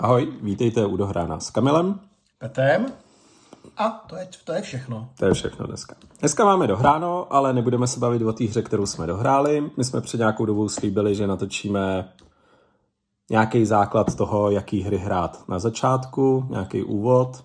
Ahoj, vítejte u Dohrána s Kamilem. Petrem. A to je, to je všechno. To je všechno dneska. Dneska máme dohráno, ale nebudeme se bavit o té hře, kterou jsme dohráli. My jsme před nějakou dobou slíbili, že natočíme nějaký základ toho, jaký hry hrát na začátku, nějaký úvod.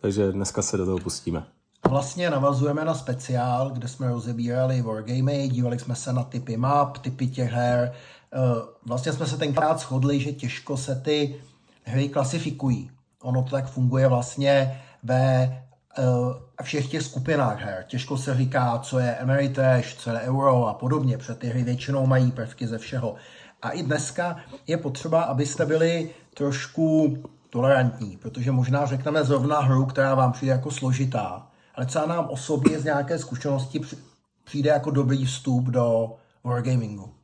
Takže dneska se do toho pustíme. Vlastně navazujeme na speciál, kde jsme rozebírali wargamy, dívali jsme se na typy map, typy těch her. Eh, vlastně jsme se tenkrát shodli, že těžko se ty hry klasifikují. Ono to tak funguje vlastně ve uh, všech těch skupinách her. Těžko se říká, co je Ameritrash, co je Euro a podobně, protože ty hry většinou mají prvky ze všeho. A i dneska je potřeba, abyste byli trošku tolerantní, protože možná řekneme zrovna hru, která vám přijde jako složitá, ale třeba nám osobně z nějaké zkušenosti přijde jako dobrý vstup do wargamingu.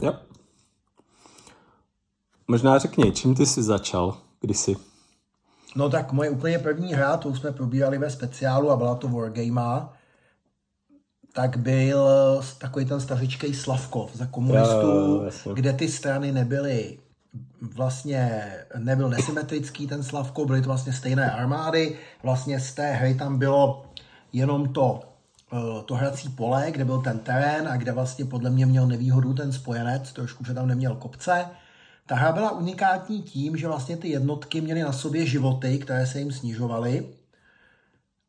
Jo. Možná řekni, čím ty jsi začal kdysi? No tak moje úplně první hra, to jsme probírali ve speciálu a byla to Wargame, tak byl takový ten stařičkej Slavkov za komunistů, kde ty strany nebyly vlastně nebyl nesymetrický ten Slavko, byly to vlastně stejné armády, vlastně z té hry tam bylo jenom to, eh, to hrací pole, kde byl ten terén a kde vlastně podle mě měl nevýhodu ten spojenec, trošku, že tam neměl kopce, ta hra byla unikátní tím, že vlastně ty jednotky měly na sobě životy, které se jim snižovaly.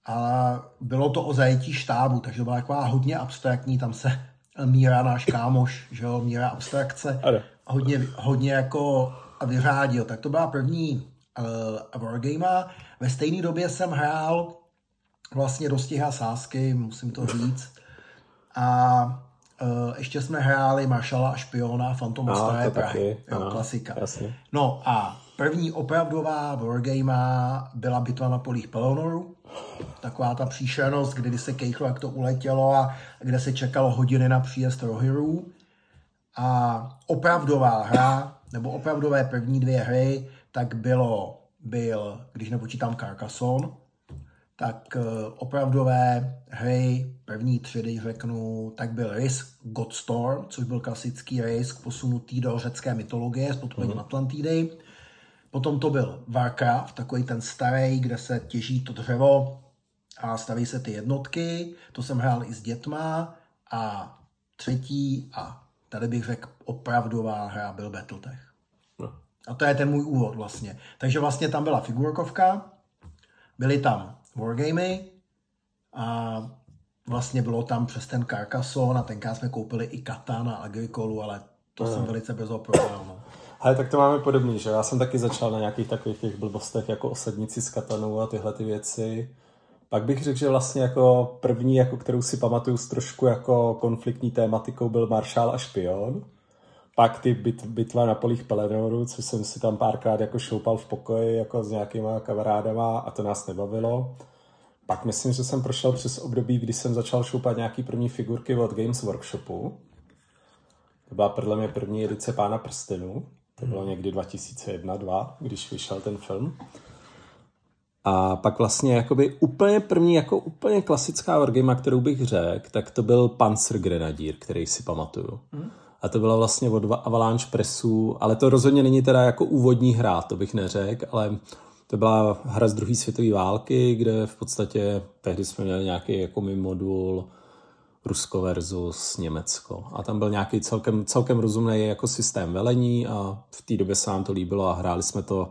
A bylo to o zajetí štábu, takže to byla taková hodně abstraktní, tam se Míra, náš kámoš, že jo, Míra abstrakce, hodně, hodně jako vyřádil. Tak to byla první uh, Wargame. Ve stejné době jsem hrál vlastně dostiha sásky, musím to říct. A Uh, ještě jsme hráli Maršala a špiona, Phantom of Staré Prahy, jo, ano, klasika. Jasně. No a první opravdová wargame byla bitva na polích Pelonoru. Taková ta příšernost, kdy se kejchlo, jak to uletělo a kde se čekalo hodiny na příjezd rohirů. A opravdová hra, nebo opravdové první dvě hry, tak bylo, byl, když nepočítám Carcassonne, tak eh, opravdové hry, první tři, když řeknu, tak byl Risk Godstorm, což byl klasický Risk posunutý do řecké mytologie s podpořením mm-hmm. Atlantidy. Potom to byl Warcraft, takový ten starý, kde se těží to dřevo a staví se ty jednotky. To jsem hrál i s dětma. A třetí, a tady bych řekl opravdová hra, byl Battletech. No. A to je ten můj úvod vlastně. Takže vlastně tam byla figurkovka, byly tam wargamy a vlastně bylo tam přes ten Carcassonne a tenkrát jsme koupili i Katan a Agricolu, ale to no. jsem velice brzo prodal. No. Ale tak to máme podobný, že já jsem taky začal na nějakých takových těch blbostech jako osadnici s katanou a tyhle ty věci. Pak bych řekl, že vlastně jako první, jako kterou si pamatuju s trošku jako konfliktní tématikou byl Maršál a špion. Pak ty bit, bitva na polích Pelenoru, což jsem si tam párkrát jako šoupal v pokoji jako s nějakýma kamarádama a to nás nebavilo. Pak myslím, že jsem prošel přes období, kdy jsem začal šoupat nějaký první figurky od Games Workshopu. To byla podle mě první edice Pána prstenů. To bylo někdy 2001-2002, když vyšel ten film. A pak vlastně jakoby úplně první, jako úplně klasická wargame, kterou bych řekl, tak to byl Panzer Grenadier, který si pamatuju. Hmm. A to byla vlastně od Avalanche Pressu, ale to rozhodně není teda jako úvodní hra, to bych neřekl, ale to byla hra z druhé světové války, kde v podstatě tehdy jsme měli nějaký jako modul Rusko versus Německo. A tam byl nějaký celkem, celkem rozumný jako systém velení a v té době se nám to líbilo a hráli jsme to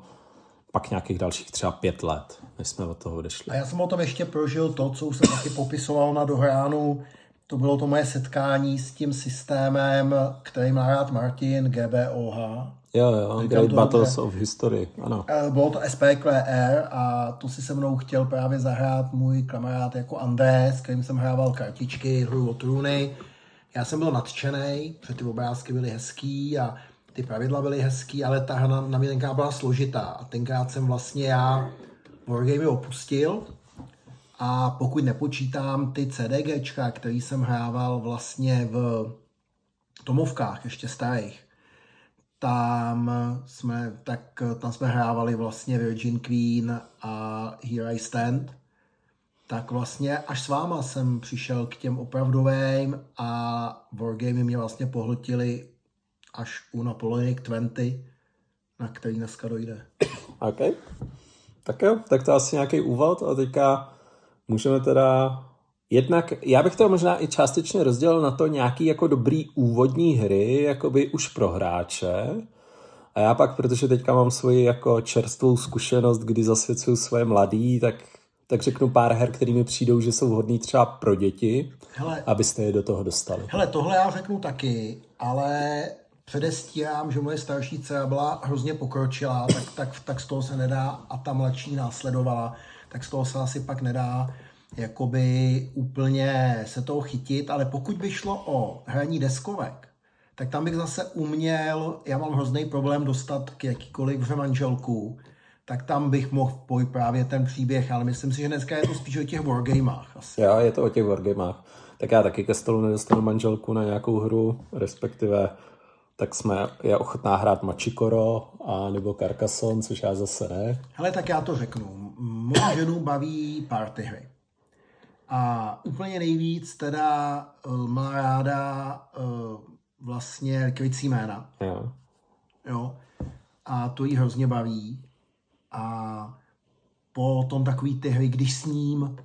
pak nějakých dalších třeba pět let, než jsme od toho odešli. A já jsem o tom ještě prožil to, co už jsem taky popisoval na dohránu. To bylo to moje setkání s tím systémem, který má rád Martin, GBOH, Jo, jo, Great Battles of History, ano. Eh, bylo to SPQR a to si se mnou chtěl právě zahrát můj kamarád jako André, s kterým jsem hrával kartičky, hru o trůny. Já jsem byl nadšený, protože ty obrázky byly hezký a ty pravidla byly hezký, ale ta hra na mě tenkrát byla složitá. A tenkrát jsem vlastně já Wargame opustil a pokud nepočítám ty CDGčka, který jsem hrával vlastně v tomovkách ještě starých, tam jsme, tak tam jsme hrávali vlastně Virgin Queen a Here I Stand, tak vlastně až s váma jsem přišel k těm opravdovým a Wargamy mě vlastně pohltili až u Napoleonic 20, na který dneska dojde. OK. Tak jo, tak to asi nějaký úvod a teďka můžeme teda Jednak já bych to možná i částečně rozdělil na to nějaký jako dobrý úvodní hry, jakoby už pro hráče. A já pak, protože teďka mám svoji jako čerstvou zkušenost, kdy zasvěcuju svoje mladý, tak, tak řeknu pár her, které mi přijdou, že jsou vhodný třeba pro děti, hele, abyste je do toho dostali. Hele, tohle já řeknu taky, ale předestírám, že moje starší dcera byla hrozně pokročilá, tak, tak, tak z toho se nedá, a ta mladší následovala, tak z toho se asi pak nedá jakoby úplně se toho chytit, ale pokud by šlo o hraní deskovek, tak tam bych zase uměl, já mám hrozný problém dostat k jakýkoliv manželku, tak tam bych mohl pojít právě ten příběh, ale myslím si, že dneska je to spíš o těch wargamách. Asi. Jo, je to o těch wargamách. Tak já taky ke stolu nedostanu manželku na nějakou hru, respektive tak jsme, je ochotná hrát Machikoro a nebo Carcassonne, což já zase ne. Hele, tak já to řeknu. Moji ženu baví party hry. A úplně nejvíc teda uh, má ráda uh, vlastně likvicí jména. Jo. jo. A to jí hrozně baví. A potom takový ty hry, když s ním,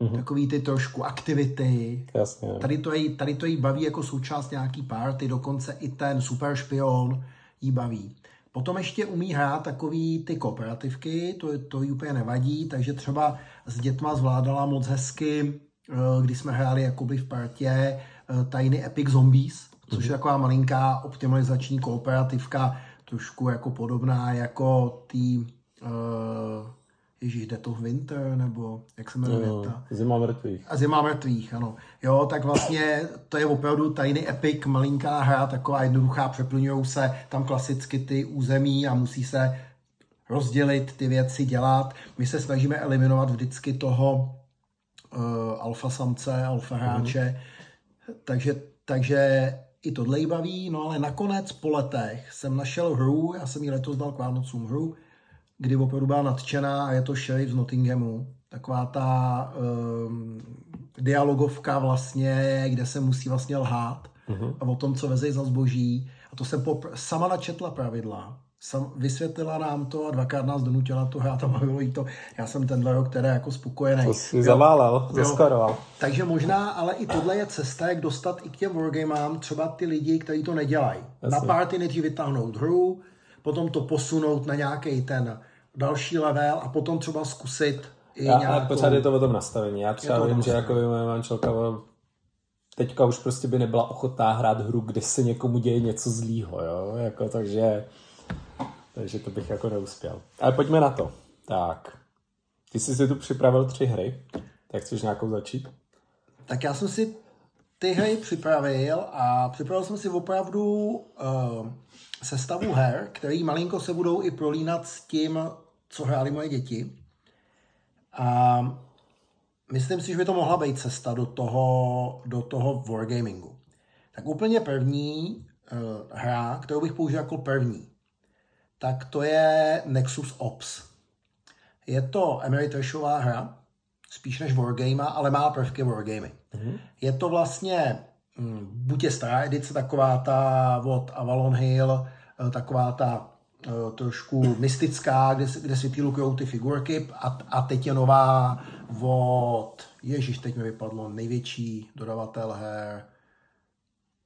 mm-hmm. takový ty trošku aktivity. Jasně. Tady to, jí, tady to jí baví jako součást nějaký party, dokonce i ten super špion jí baví. Potom ještě umí hrát takový ty kooperativky, to, to jí úplně nevadí, takže třeba s dětma zvládala moc hezky, eh, když jsme hráli jakoby v partě eh, Tiny Epic Zombies, což je mhm. taková malinká optimalizační kooperativka, trošku jako podobná jako tý uh, Ježíš, Death of Winter, nebo jak se jmenuje no, ta? Zima mrtvých. A Zima mrtvých, ano. Jo, tak vlastně to je opravdu tajný epic, malinká hra, taková jednoduchá, přeplňují se tam klasicky ty území a musí se rozdělit ty věci, dělat. My se snažíme eliminovat vždycky toho uh, alfa samce, alfa hráče, mm. takže, takže i tohle baví, no ale nakonec po letech jsem našel hru, já jsem ji letos dal k Vánocům hru, kdy opravdu byla nadšená a je to Sheriff z Nottinghamu. Taková ta um, dialogovka vlastně, kde se musí vlastně lhát uh-huh. a o tom, co vezej za zboží. A to jsem popr- sama načetla pravidla, sam, vysvětlila nám to a dvakrát nás donutila to hrát a bavilo jí to. Já jsem tenhle rok teda jako spokojený. To si zaválel, zaskaroval. Takže možná, ale i tohle je cesta, jak dostat i k těm wargamám třeba ty lidi, kteří to nedělají. Na party nejdřív vytáhnout hru, potom to posunout na nějaký ten další level a potom třeba zkusit i já, nějakou... pořád je to o tom nastavení. Já třeba vím, že jako moje manželka teďka už prostě by nebyla ochotná hrát hru, kde se někomu děje něco zlýho, jo? Jako, takže, takže to bych jako neuspěl. Ale pojďme na to. Tak, ty jsi si tu připravil tři hry, tak chceš nějakou začít? Tak já jsem si ty hry připravil a připravil jsem si opravdu uh, sestavu her, který malinko se budou i prolínat s tím, co hráli moje děti. A myslím si, že by to mohla být cesta do toho, do toho wargamingu. Tak úplně první uh, hra, kterou bych použil jako první, tak to je Nexus Ops. Je to Ameritrashová hra, spíš než wargame, ale má prvky wargamy. Mm-hmm. Je to vlastně hm, buď je stará edice, taková ta od Avalon Hill, eh, taková ta uh, trošku mystická, kde, kde si ty ty figurky a, a teď je nová od, ježíš, teď mi vypadlo, největší dodavatel her,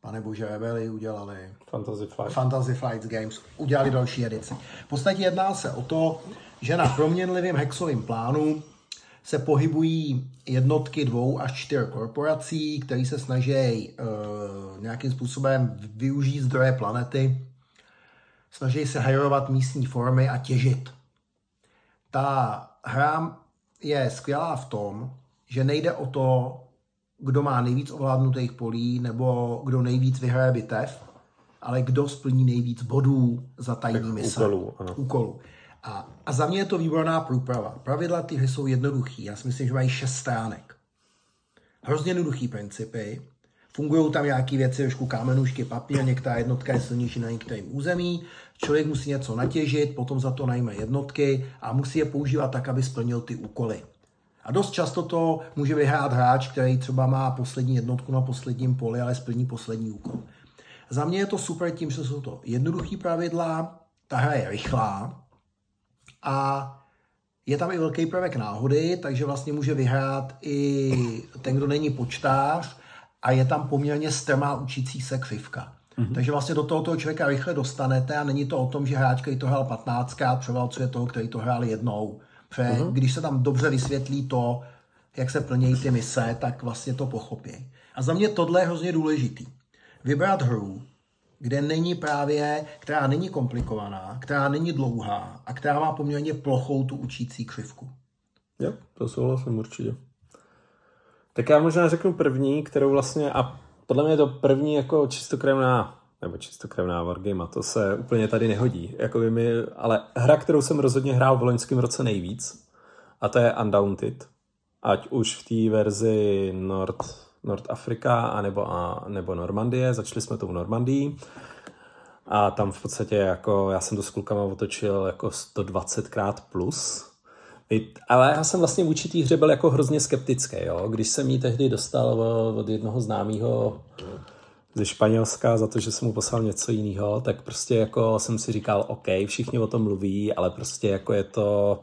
pane bože, Rebeli udělali. Fantasy Flight. Fantasy Flight Games udělali další edici. V podstatě jedná se o to, že na proměnlivém hexovém plánu se pohybují jednotky dvou až čtyř korporací, které se snaží uh, nějakým způsobem využít zdroje planety, snaží se hajrovat místní formy a těžit. Ta hra je skvělá v tom, že nejde o to, kdo má nejvíc ovládnutých polí nebo kdo nejvíc vyhraje bitev, ale kdo splní nejvíc bodů za tajný mise. Úkolů, úkolů. A, a za mě je to výborná průprava. Pravidla ty hry jsou jednoduchý. Já si myslím, že mají šest stránek. Hrozně jednoduchý principy. Fungují tam nějaké věci, trošku kámenušky, papír, některá jednotka je silnější na některém území. Člověk musí něco natěžit, potom za to najme jednotky a musí je používat tak, aby splnil ty úkoly. A dost často to může vyhrát hráč, který třeba má poslední jednotku na posledním poli, ale splní poslední úkol. Za mě je to super tím, že jsou to jednoduché pravidla, ta hra je rychlá a je tam i velký prvek náhody, takže vlastně může vyhrát i ten, kdo není počtář a je tam poměrně strmá učící se křivka. Mm-hmm. Takže vlastně do toho, toho člověka rychle dostanete a není to o tom, že hráč, který to hrál 15krát, převalcuje toho, který to hrál jednou. Protože mm-hmm. když se tam dobře vysvětlí to, jak se plnějí ty mise, tak vlastně to pochopí. A za mě tohle je hrozně důležitý. Vybrat hru, kde není právě, která není komplikovaná, která není dlouhá a která má poměrně plochou tu učící křivku. Jo, to souhlasím určitě. Tak já možná řeknu první, kterou vlastně, a podle mě je to první jako čistokrevná, nebo čistokrevná wargame, a to se úplně tady nehodí. Jako mi, ale hra, kterou jsem rozhodně hrál v loňském roce nejvíc, a to je Undaunted. Ať už v té verzi Nord, Nordafrika a nebo, a, nebo Normandie. Začali jsme tou Normandii. A tam v podstatě jako, já jsem to s klukama otočil jako 120krát plus. Ale já jsem vlastně vůči té hře byl jako hrozně skeptický, jo. Když jsem ji tehdy dostal od jednoho známého ze Španělska za to, že jsem mu poslal něco jiného, tak prostě jako jsem si říkal, OK, všichni o tom mluví, ale prostě jako je to,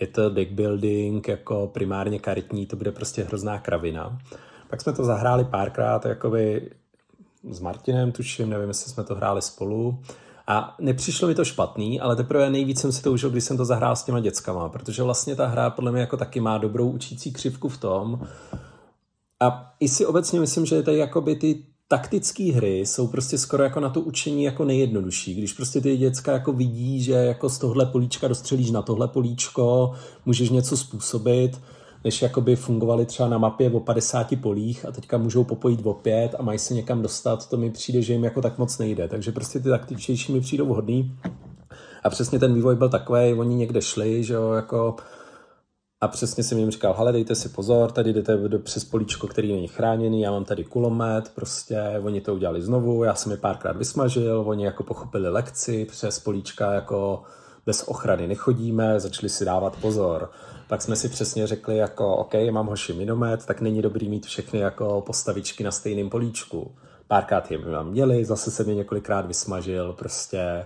je to deck building, jako primárně karetní, to bude prostě hrozná kravina. Pak jsme to zahráli párkrát, jakoby s Martinem, tuším, nevím, jestli jsme to hráli spolu. A nepřišlo mi to špatný, ale teprve nejvíc jsem si to užil, když jsem to zahrál s těma dětskama, protože vlastně ta hra podle mě jako taky má dobrou učící křivku v tom. A i si obecně myslím, že tady jakoby ty taktické hry jsou prostě skoro jako na to učení jako nejjednodušší. Když prostě ty děcka jako vidí, že jako z tohle políčka dostřelíš na tohle políčko, můžeš něco způsobit, než jakoby fungovaly třeba na mapě o 50 polích a teďka můžou popojit o pět a mají se někam dostat, to mi přijde, že jim jako tak moc nejde. Takže prostě ty taktičtější mi přijdou vhodný. A přesně ten vývoj byl takový, oni někde šli, že jo, jako a přesně jsem jim říkal, hele, dejte si pozor, tady jdete přes políčko, který není chráněný, já mám tady kulomet, prostě oni to udělali znovu, já jsem je párkrát vysmažil, oni jako pochopili lekci, přes políčka jako bez ochrany nechodíme, začali si dávat pozor. Pak jsme si přesně řekli, jako OK, mám hoši minomet, tak není dobrý mít všechny jako postavičky na stejném políčku. Párkrát je mám měli, zase se mě několikrát vysmažil, prostě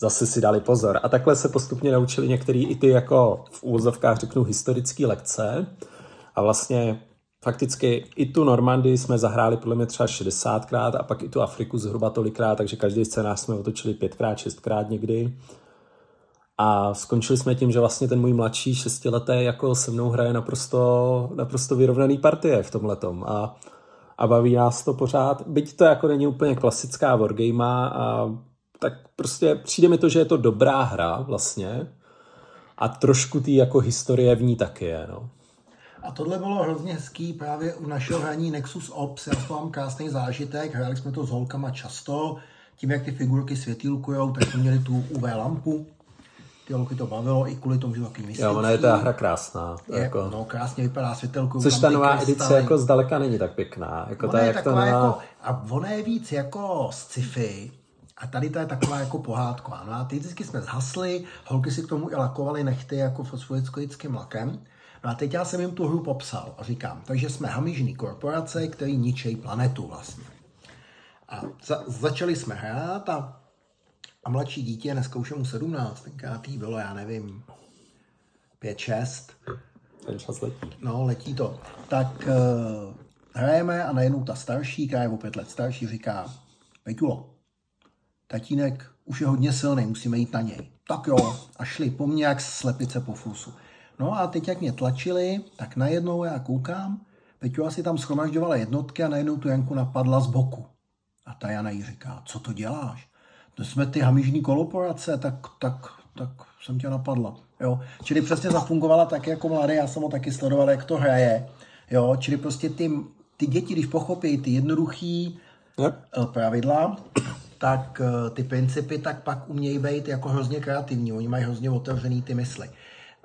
zase si dali pozor. A takhle se postupně naučili některý i ty jako v úvozovkách řeknu historické lekce. A vlastně fakticky i tu Normandii jsme zahráli podle mě třeba 60krát a pak i tu Afriku zhruba tolikrát, takže každý scénář jsme otočili pětkrát, šestkrát někdy. A skončili jsme tím, že vlastně ten můj mladší šestiletý jako se mnou hraje naprosto, naprosto vyrovnaný partie v tom letom. A, a baví nás to pořád, byť to jako není úplně klasická wargame a tak prostě přijde mi to, že je to dobrá hra vlastně a trošku tý jako historie v ní taky je, no. A tohle bylo hrozně hezký právě u našeho hraní Nexus Ops. Já mám krásný zážitek, hráli jsme to s holkama často. Tím, jak ty figurky světilkujou, tak jsme měli tu UV lampu, ty holky to bavilo i kvůli tomu, že takový mystický. Jo, ona je ta hra krásná. Je, jako... No, krásně vypadá světelkou. Což ta nová edice jako zdaleka není tak pěkná. Jako ona ta, je jak taková nová... jako, a ona je víc jako sci-fi, a tady to je taková jako pohádková. No a ty vždycky jsme zhasli, holky si k tomu i lakovaly nechty jako fosforickoickým lakem. No a teď já jsem jim tu hru popsal a říkám, takže jsme hamižní korporace, který ničejí planetu vlastně. A za, začali jsme hrát a a mladší dítě, dneska už je mu 17, tenkrát jí bylo, já nevím, 5-6. Ten čas letí. No, letí to. Tak uh, hrajeme a najednou ta starší, která je o pět let starší, říká, Pejtulo, tatínek už je hodně silný, musíme jít na něj. Tak jo, a šli po mně jak slepice po fusu. No a teď, jak mě tlačili, tak najednou já koukám, Peťu asi tam schromažďovala jednotky a najednou tu Janku napadla z boku. A ta Jana jí říká, co to děláš? To jsme ty hamižní koloporace, tak, tak, tak jsem tě napadla. Jo? Čili přesně zafungovala tak jako mladý, já jsem ho taky sledoval, jak to hraje. Jo? Čili prostě ty, ty děti, když pochopí ty jednoduchý yep. Eh, pravidla, tak eh, ty principy, tak pak umějí být jako hrozně kreativní. Oni mají hrozně otevřený ty mysly.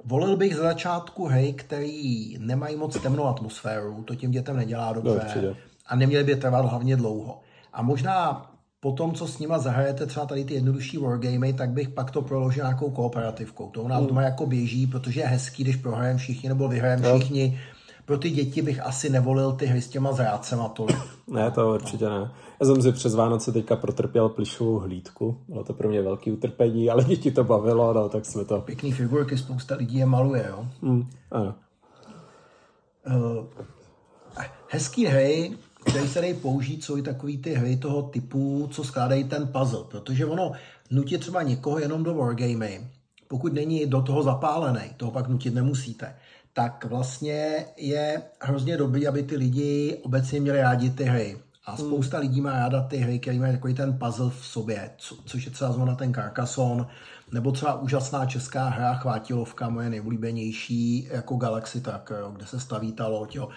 Volil bych za začátku hry, který nemají moc temnou atmosféru, to tím dětem nedělá dobře. No, a neměli by trvat hlavně dlouho. A možná po tom, co s nima zahrajete třeba tady ty jednodušší wargamy, tak bych pak to proložil nějakou kooperativkou. To u nás mm. doma jako běží, protože je hezký, když prohrajeme všichni nebo vyhrajeme všichni. pro ty děti bych asi nevolil ty hry s těma zrádcema tolik. Ne, to určitě ne. Já jsem si přes Vánoce teďka protrpěl plišovou hlídku. Bylo to pro mě velký utrpení, ale děti to bavilo, no, tak jsme to... Pěkný figurky, spousta lidí je maluje, jo. Mm, ano. Uh, hezký hry, které se dají použít, jsou i takový ty hry toho typu, co skládají ten puzzle, protože ono nutí třeba někoho jenom do wargamy, pokud není do toho zapálený, toho pak nutit nemusíte, tak vlastně je hrozně dobrý, aby ty lidi obecně měli rádi ty hry. A hmm. spousta lidí má ráda ty hry, které mají takový ten puzzle v sobě, co, což je třeba zrovna ten Carcassonne, nebo třeba úžasná česká hra Chvátilovka, moje nejoblíbenější, jako Galaxy Tracker, kde se staví ta loď. Jo.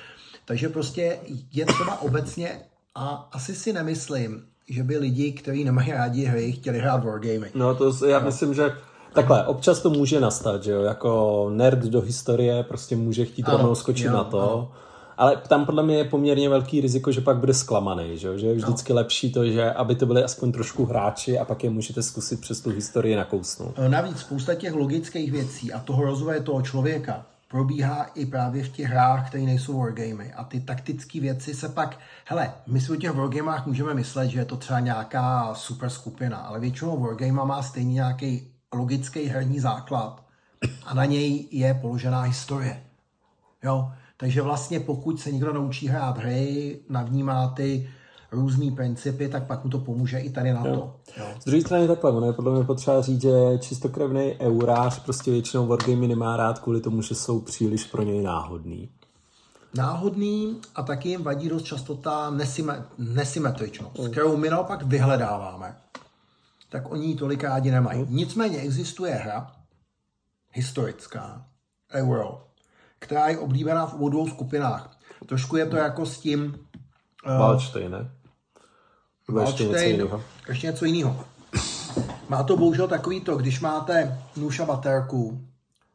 Takže prostě je třeba obecně, a asi si nemyslím, že by lidi, kteří nemají rádi hry, chtěli hrát wargamy. No to já myslím, že Takhle, občas to může nastat, že jo, jako nerd do historie prostě může chtít rovnou skočit jo, na to, ano. ale tam podle mě je poměrně velký riziko, že pak bude zklamaný, že, jo? že je vždycky no. lepší to, že aby to byly aspoň trošku hráči a pak je můžete zkusit přes tu historii nakousnout. Navíc spousta těch logických věcí a toho rozvoje toho člověka probíhá i právě v těch hrách, které nejsou wargamy. A ty taktické věci se pak, hele, my si o těch wargamách můžeme myslet, že je to třeba nějaká super skupina, ale většinou wargame má stejně nějaký logický herní základ a na něj je položená historie. Jo? Takže vlastně pokud se někdo naučí hrát hry, navnímá ty různý principy, tak pak mu to pomůže i tady na jo. to. Jo. Z druhé strany takhle, ono je podle mě potřeba říct, že čistokrevný eurář prostě většinou wargamy nemá rád kvůli tomu, že jsou příliš pro něj náhodný. Náhodný a taky jim vadí dost často ta nesyme, nesymetričnost, mm. kterou my naopak vyhledáváme tak oni ji tolik rádi nemají. Nicméně existuje hra historická, Euro, která je oblíbená v obou dvou skupinách. Trošku je to jako s tím... Uh, Waldstein, ne? Jiného. Ještě něco jiného. Má to bohužel takový to, když máte nůž a baterku,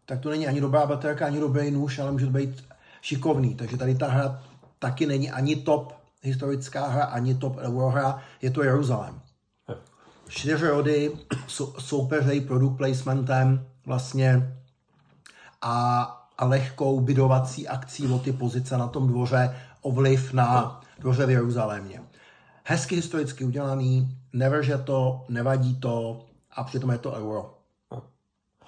tak to není ani dobrá baterka, ani dobrý nůž, ale může to být šikovný. Takže tady ta hra taky není ani top historická hra, ani top euro hra, je to Jeruzalém čtyři rody soupeřejí product placementem vlastně a, a lehkou bydovací akcí o ty pozice na tom dvoře, ovliv na dvoře v Jeruzalémě. Hezky historicky udělaný, nevrže to, nevadí to a přitom je to euro.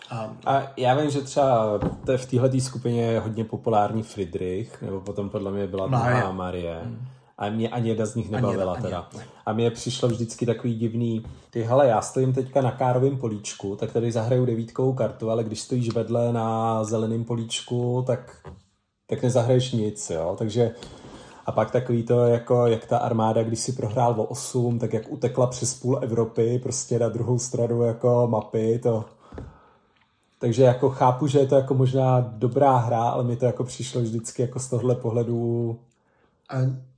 A, a já vím, že třeba v téhle skupině je hodně populární Friedrich, nebo potom podle mě byla druhá Marie. Hmm a mě ani jedna z nich nebavila ani, teda. Ani, a mně přišlo vždycky takový divný, ty hele, já stojím teďka na károvém políčku, tak tady zahraju devítkovou kartu, ale když stojíš vedle na zeleném políčku, tak, tak nezahraješ nic, jo, takže a pak takový to, jako jak ta armáda, když si prohrál o 8, tak jak utekla přes půl Evropy, prostě na druhou stranu jako mapy, to... Takže jako chápu, že je to jako možná dobrá hra, ale mi to jako přišlo vždycky jako z tohle pohledu... A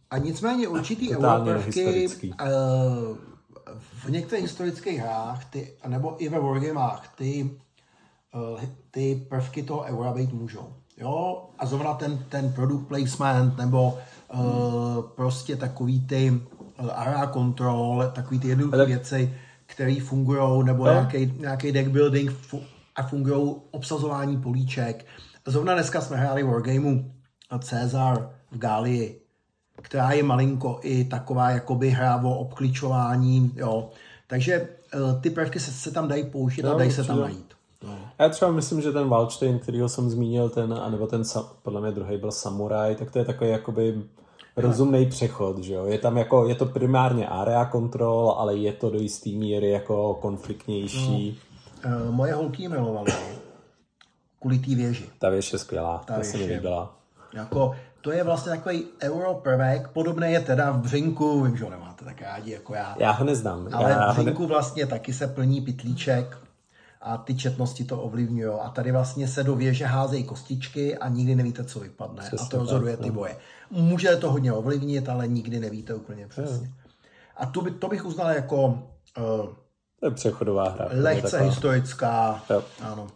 a nicméně určitý europrvky uh, v některých historických hrách, ty, nebo i ve wargamách, ty, uh, ty prvky toho eura být můžou. Jo? A zrovna ten, ten product placement, nebo uh, hmm. prostě takový ty uh, area control, takový ty jednoduché věci, které fungují, nebo no. nějaký, nějaký deck building fu- a fungují obsazování políček. Zrovna dneska jsme hráli wargameu Cezar v Gálii která je malinko i taková jakoby hra o obkličování, jo. Takže eh, ty prvky se, se tam dají použít no, a dají se tam najít. No. Já třeba myslím, že ten Waldstein, kterýho jsem zmínil, ten, anebo ten, podle mě druhý byl Samurai, tak to je takový jakoby rozumný přechod, že jo. Je tam jako, je to primárně area control, ale je to do jisté míry jako konfliktnější. No. moje holky milovaly kvůli té věži. Ta věž je skvělá, ta, ta se mi líbila. Jako, to je vlastně takový euro prvek, podobné je teda v Břinku, vím, že ho nemáte tak rádi jako já. Já ho neznám. Ale já v Břinku ne... vlastně taky se plní pitlíček a ty četnosti to ovlivňují. A tady vlastně se do věže házejí kostičky a nikdy nevíte, co vypadne. Přesně a to rozhoduje ty no. boje. Může to hodně ovlivnit, ale nikdy nevíte úplně přesně. A to, by, to bych uznal jako uh, to je přechodová hra. Lehce historická. Jo. Ano.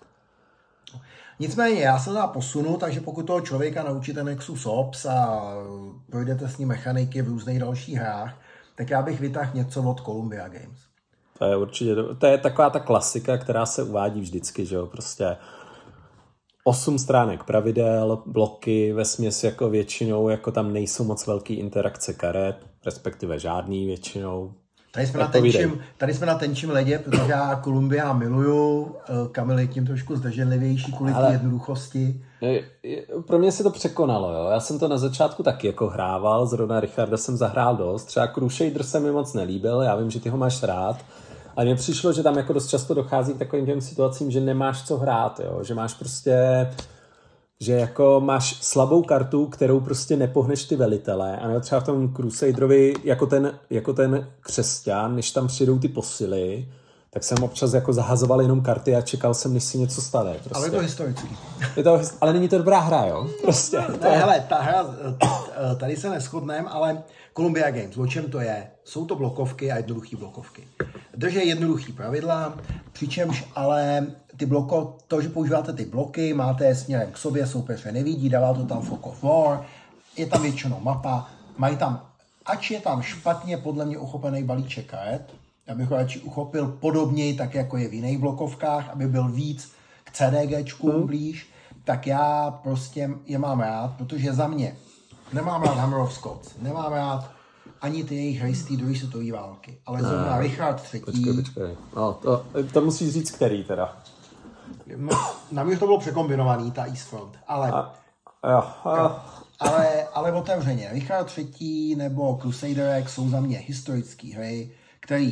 Nicméně já se dá posunu, takže pokud toho člověka naučíte Nexus Ops a projdete s ním mechaniky v různých dalších hrách, tak já bych vytáhl něco od Columbia Games. To je určitě, to je taková ta klasika, která se uvádí vždycky, že jo, prostě osm stránek pravidel, bloky, ve směs jako většinou, jako tam nejsou moc velký interakce karet, respektive žádný většinou. Tady jsme, na tenčím, tady jsme na tenčím ledě, protože já Kolumbia miluju, eh, Kamil je tím trošku zdrženlivější kvůli Ale... té jednoduchosti. Pro mě se to překonalo, jo. Já jsem to na začátku taky jako hrával, zrovna Richarda jsem zahrál dost, třeba Crusader se mi moc nelíbil, já vím, že ty ho máš rád, ale mně přišlo, že tam jako dost často dochází k takovým těm situacím, že nemáš co hrát, jo? že máš prostě že jako máš slabou kartu, kterou prostě nepohneš ty velitele. A třeba v tom Crusaderovi jako ten, jako ten křesťan, než tam přijdou ty posily, tak jsem občas jako zahazoval jenom karty a čekal jsem, než si něco stane. Prostě. Ale je to historický. Je to, ale není to dobrá hra, jo? Prostě. Ne, to je... hele, ta hra, tady se neschodneme, ale Columbia Games, o čem to je? Jsou to blokovky a jednoduché blokovky. Drží jednoduchý pravidla, přičemž ale ty bloko, to, že používáte ty bloky, máte je směrem k sobě, soupeř je nevidí, dává to tam Fog of War, je tam většinou mapa, mají tam, ač je tam špatně podle mě uchopený balíček karet, já bych ho radši uchopil podobněji, tak jako je v jiných blokovkách, aby byl víc k CDGčku hmm. blíž, tak já prostě je mám rád, protože za mě nemám rád Hammer of Scots, nemám rád ani ty jejich hry z té druhé světové války, ale zrovna Richard III. Počkej, počkej. No, to, to musíš říct, který teda. No, na mě to bylo překombinovaný, ta East Front, ale... A, jo, a... Ale, ale otevřeně, Richard III nebo Crusader X jsou za mě historické hry, které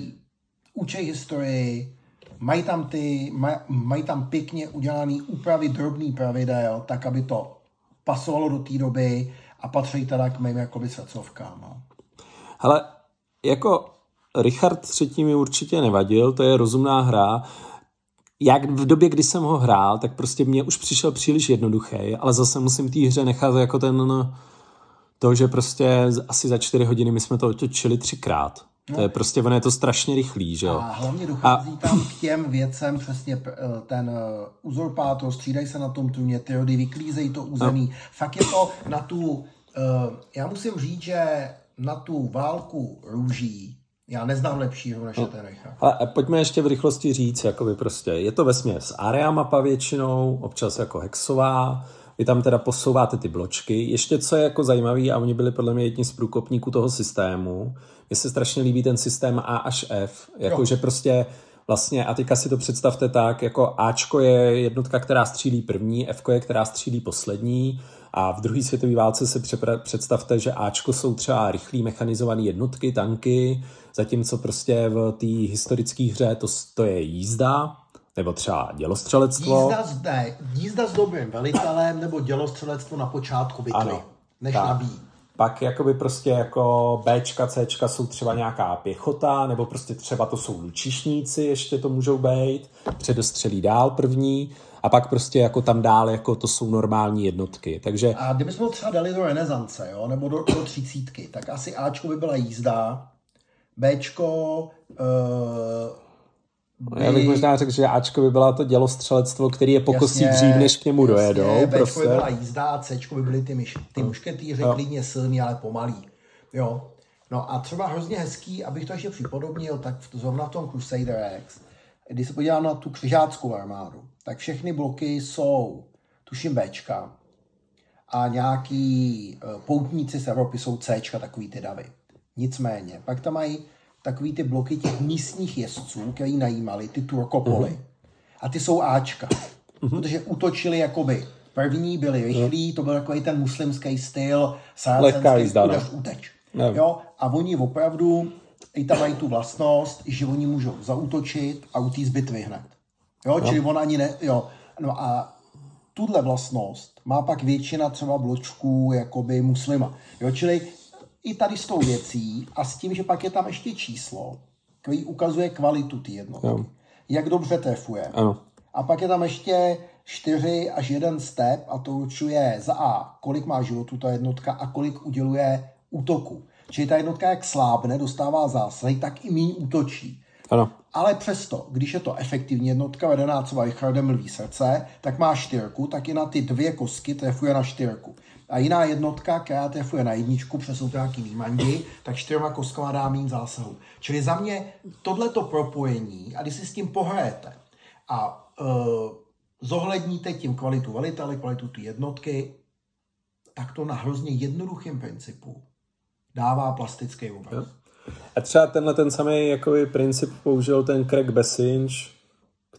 učí historii, mají tam, ty, maj, mají tam pěkně udělaný úpravy drobný pravidel, tak aby to pasovalo do té doby a patří teda k mým jakoby srdcovkám. No. Hele, jako Richard III mi určitě nevadil, to je rozumná hra. Jak v době, kdy jsem ho hrál, tak prostě mě už přišel příliš jednoduchý, ale zase musím té hře nechat jako ten to, že prostě asi za čtyři hodiny my jsme to otočili třikrát. No. To je prostě, ono je to strašně rychlý, že jo. A hlavně dochází a... tam k těm věcem přesně eh, ten eh, uzurpátor, střídají se na tom tuně, ty rody, vyklízejí to území. No. Fakt je to na tu, eh, já musím říct, že na tu válku růží já neznám lepšího než no. ten Richard. A pojďme ještě v rychlosti říct, jakoby prostě, je to ve směs area mapa většinou, občas jako hexová, vy tam teda posouváte ty bločky. Ještě co je jako zajímavý, a oni byli podle mě jedni z průkopníků toho systému, mně se strašně líbí ten systém A až F, jakože prostě vlastně, a teďka si to představte tak, jako Ačko je jednotka, která střílí první, F je, která střílí poslední, a v druhé světové válce si představte, že Ačko jsou třeba rychlý mechanizované jednotky, tanky, zatímco prostě v té historické hře to, to je jízda, nebo třeba dělostřelectvo. Jízda, s, ne, jízda s dobrým velitelem nebo dělostřelectvo na počátku bitvy, ano, než tak. nabíjí. Pak jakoby prostě jako Bčka, Cčka jsou třeba nějaká pěchota, nebo prostě třeba to jsou lučišníci, ještě to můžou být, předostřelí dál první, a pak prostě jako tam dál jako to jsou normální jednotky. Takže... A kdybychom třeba dali do renesance, jo, nebo do, do třicítky, tak asi Ačko by byla jízda, Bčko, uh, by... Já bych možná řekl, že Ačko by byla to dělostřelectvo, který je pokosí jasně, dřív, než k němu jasně, dojedou. Bčko prostě. by byla jízda a Cčko by byly ty, myš, ty mušketýři, no. klidně silný, ale pomalý. Jo. No a třeba hrozně hezký, abych to ještě připodobnil, tak v, zrovna v tom Crusader X, když se podívám na tu křižáckou armádu, tak všechny bloky jsou, tuším, Bčka a nějaký uh, poutníci z Evropy jsou Cčka, takový ty davy. Nicméně, pak tam mají takový ty bloky těch místních jezdců, který najímali, ty turkopoly. Uh-huh. A ty jsou Ačka. Uh-huh. Protože útočili jakoby první, byli rychlí, uh-huh. to byl takový ten muslimský styl, sácenský no. udeř, uteč. Jo? A oni opravdu i tam mají tu vlastnost, že oni můžou zautočit a z bitvy hned. Jo, čili on ani ne, jo. No a tuhle vlastnost má pak většina třeba bločků jakoby muslima. Jo, čili i tady s tou věcí a s tím, že pak je tam ještě číslo, který ukazuje kvalitu té jednotky. Jo. Jak dobře trefuje. Ano. A pak je tam ještě 4 až 1 step a to určuje za A, kolik má životu ta jednotka a kolik uděluje útoku. Čili ta jednotka jak slábne, dostává zásahy, tak i méně útočí. Ano. Ale přesto, když je to efektivní jednotka vedená třeba Richardem Lví srdce, tak má čtyřku, tak i na ty dvě kosky trefuje na čtyřku. A jiná jednotka, která trefuje na jedničku, přes jsou to nějaký výmandy, tak čtyřma koskama dá méně zásahu. Čili za mě tohleto propojení, a když si s tím pohrajete a uh, zohledníte tím kvalitu velitele, kvalitu té jednotky, tak to na hrozně jednoduchém principu dává plastický obraz. A třeba tenhle ten samý jakoby, princip použil ten Craig Bessinge,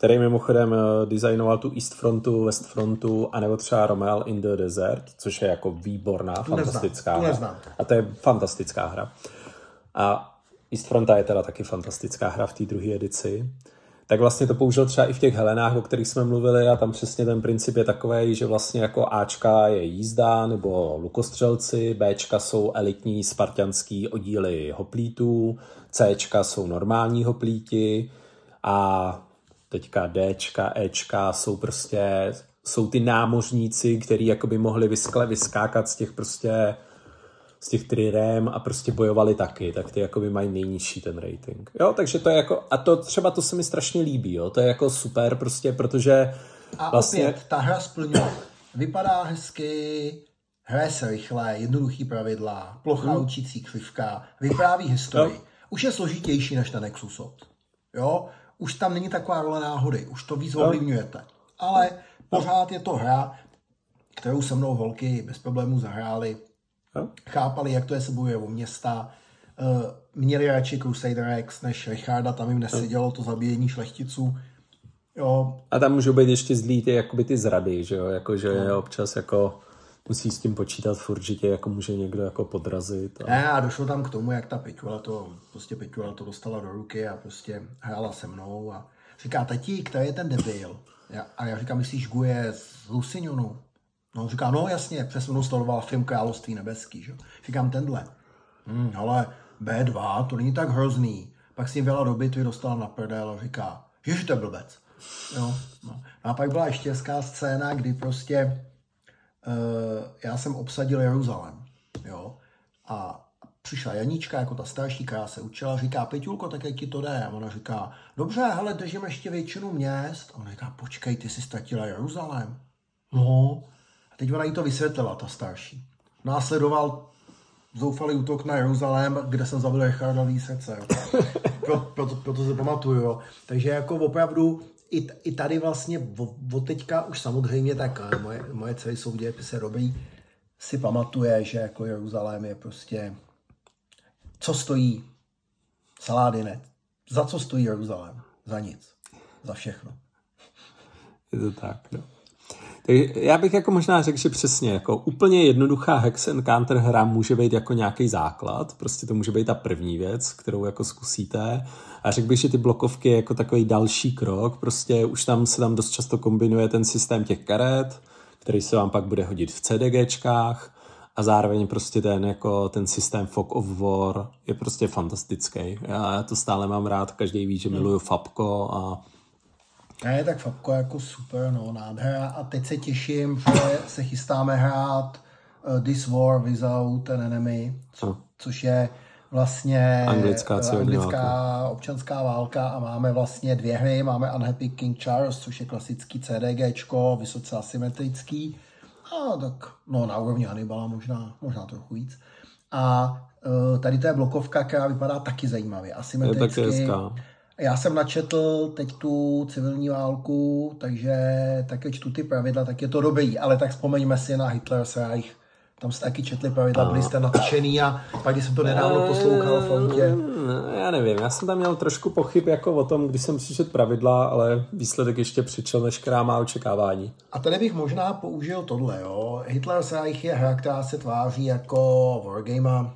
který mimochodem eh, designoval tu East Frontu, West Frontu, anebo třeba Romel in the Desert, což je jako výborná, tu fantastická neznám, hra. A to je fantastická hra. A East Fronta je teda taky fantastická hra v té druhé edici tak vlastně to použil třeba i v těch Helenách, o kterých jsme mluvili a tam přesně ten princip je takový, že vlastně jako Ačka je jízda nebo lukostřelci, Bčka jsou elitní spartianský oddíly hoplítů, Cčka jsou normální hoplíti a teďka Dčka, Ečka jsou prostě jsou ty námořníci, kteří jakoby mohli vyskle, vyskákat z těch prostě z těch trirem a prostě bojovali taky, tak ty jako by mají nejnižší ten rating. Jo, takže to je jako, a to třeba to se mi strašně líbí, jo, to je jako super prostě, protože a vlastně... opět, ta hra splňuje, vypadá hezky, hraje se rychle, jednoduchý pravidla, plochá hmm. učící křivka, vypráví historii. Jo. Už je složitější než ten Exusoft. Jo, už tam není taková role náhody, už to víc ovlivňujete. Ale pořád je to hra, kterou se mnou holky bez problémů zahrály? Chápali, jak to je se bojuje o města. Uh, měli radši Crusader X než Richarda, tam jim nesedělo to zabíjení šlechticů. Jo. A tam můžou být ještě zlý ty, jakoby ty zrady, že jo, jako, že no. občas jako musí s tím počítat furt, že tě jako může někdo jako podrazit. A... Ne, a došlo tam k tomu, jak ta Peťula to, prostě Peťula to dostala do ruky a prostě hrála se mnou a říká, tati, který je ten debil? a já říkám, myslíš Guje z Lusignonu? No, říká, no jasně, přesně mnou sledoval film Království nebeský, že? Říkám, tenhle. Hmm, ale B2, to není tak hrozný. Pak si jim věla do bitvy, dostala na prdel a říká, ježi, to je blbec. Jo, no. A pak byla ještě hezká scéna, kdy prostě já jsem obsadil Jeruzalém, jo, a přišla Janíčka, jako ta starší, která se učila, říká, Peťulko, tak jak ti to jde? A ona říká, dobře, hele, držím ještě většinu měst. A ona říká, počkej, ty jsi ztratila Jeruzalém. No, Teď ona jí to vysvětlila, ta starší. Následoval zoufalý útok na Jeruzalém, kde jsem zabil Richardový srdce. Pro, proto, proto se pamatuju. Jo. Takže jako opravdu i, i tady vlastně od teďka už samozřejmě tak moje, moje dcery jsou se dobrý, si pamatuje, že jako Jeruzalém je prostě co stojí salády ne. Za co stojí Jeruzalém? Za nic. Za všechno. Je to tak, no. Já bych jako možná řekl, že přesně jako úplně jednoduchá Hex and Counter hra může být jako nějaký základ, prostě to může být ta první věc, kterou jako zkusíte a řekl bych, že ty blokovky je jako takový další krok, prostě už tam se tam dost často kombinuje ten systém těch karet, který se vám pak bude hodit v CDGčkách a zároveň prostě ten, jako ten systém Fog of War je prostě fantastický. Já to stále mám rád, každý ví, že miluju Fabko a ne, tak Fabko jako super, no, nádhera. A teď se těším, že se chystáme hrát uh, This War Without an Enemy, co, no. což je vlastně anglická, uh, anglická občanská válka a máme vlastně dvě hry. Máme Unhappy King Charles, což je klasický CDGčko, vysoce asymetrický. A tak, no na úrovni Hannibala možná, možná trochu víc. A uh, tady to je blokovka, která vypadá taky zajímavě, asymetricky. Je taky hezká já jsem načetl teď tu civilní válku, takže také čtu ty pravidla, tak je to dobrý, ale tak vzpomeňme si na Hitler's Reich. Tam jste taky četli pravidla, byli jste nadšený a pak, když jsem to nedávno poslouchal v autě. Já nevím, já jsem tam měl trošku pochyb jako o tom, když jsem přečet pravidla, ale výsledek ještě přičel veškerá má očekávání. A tady bych možná použil tohle, jo. Hitler's Reich je hra, která se tváří jako wargame,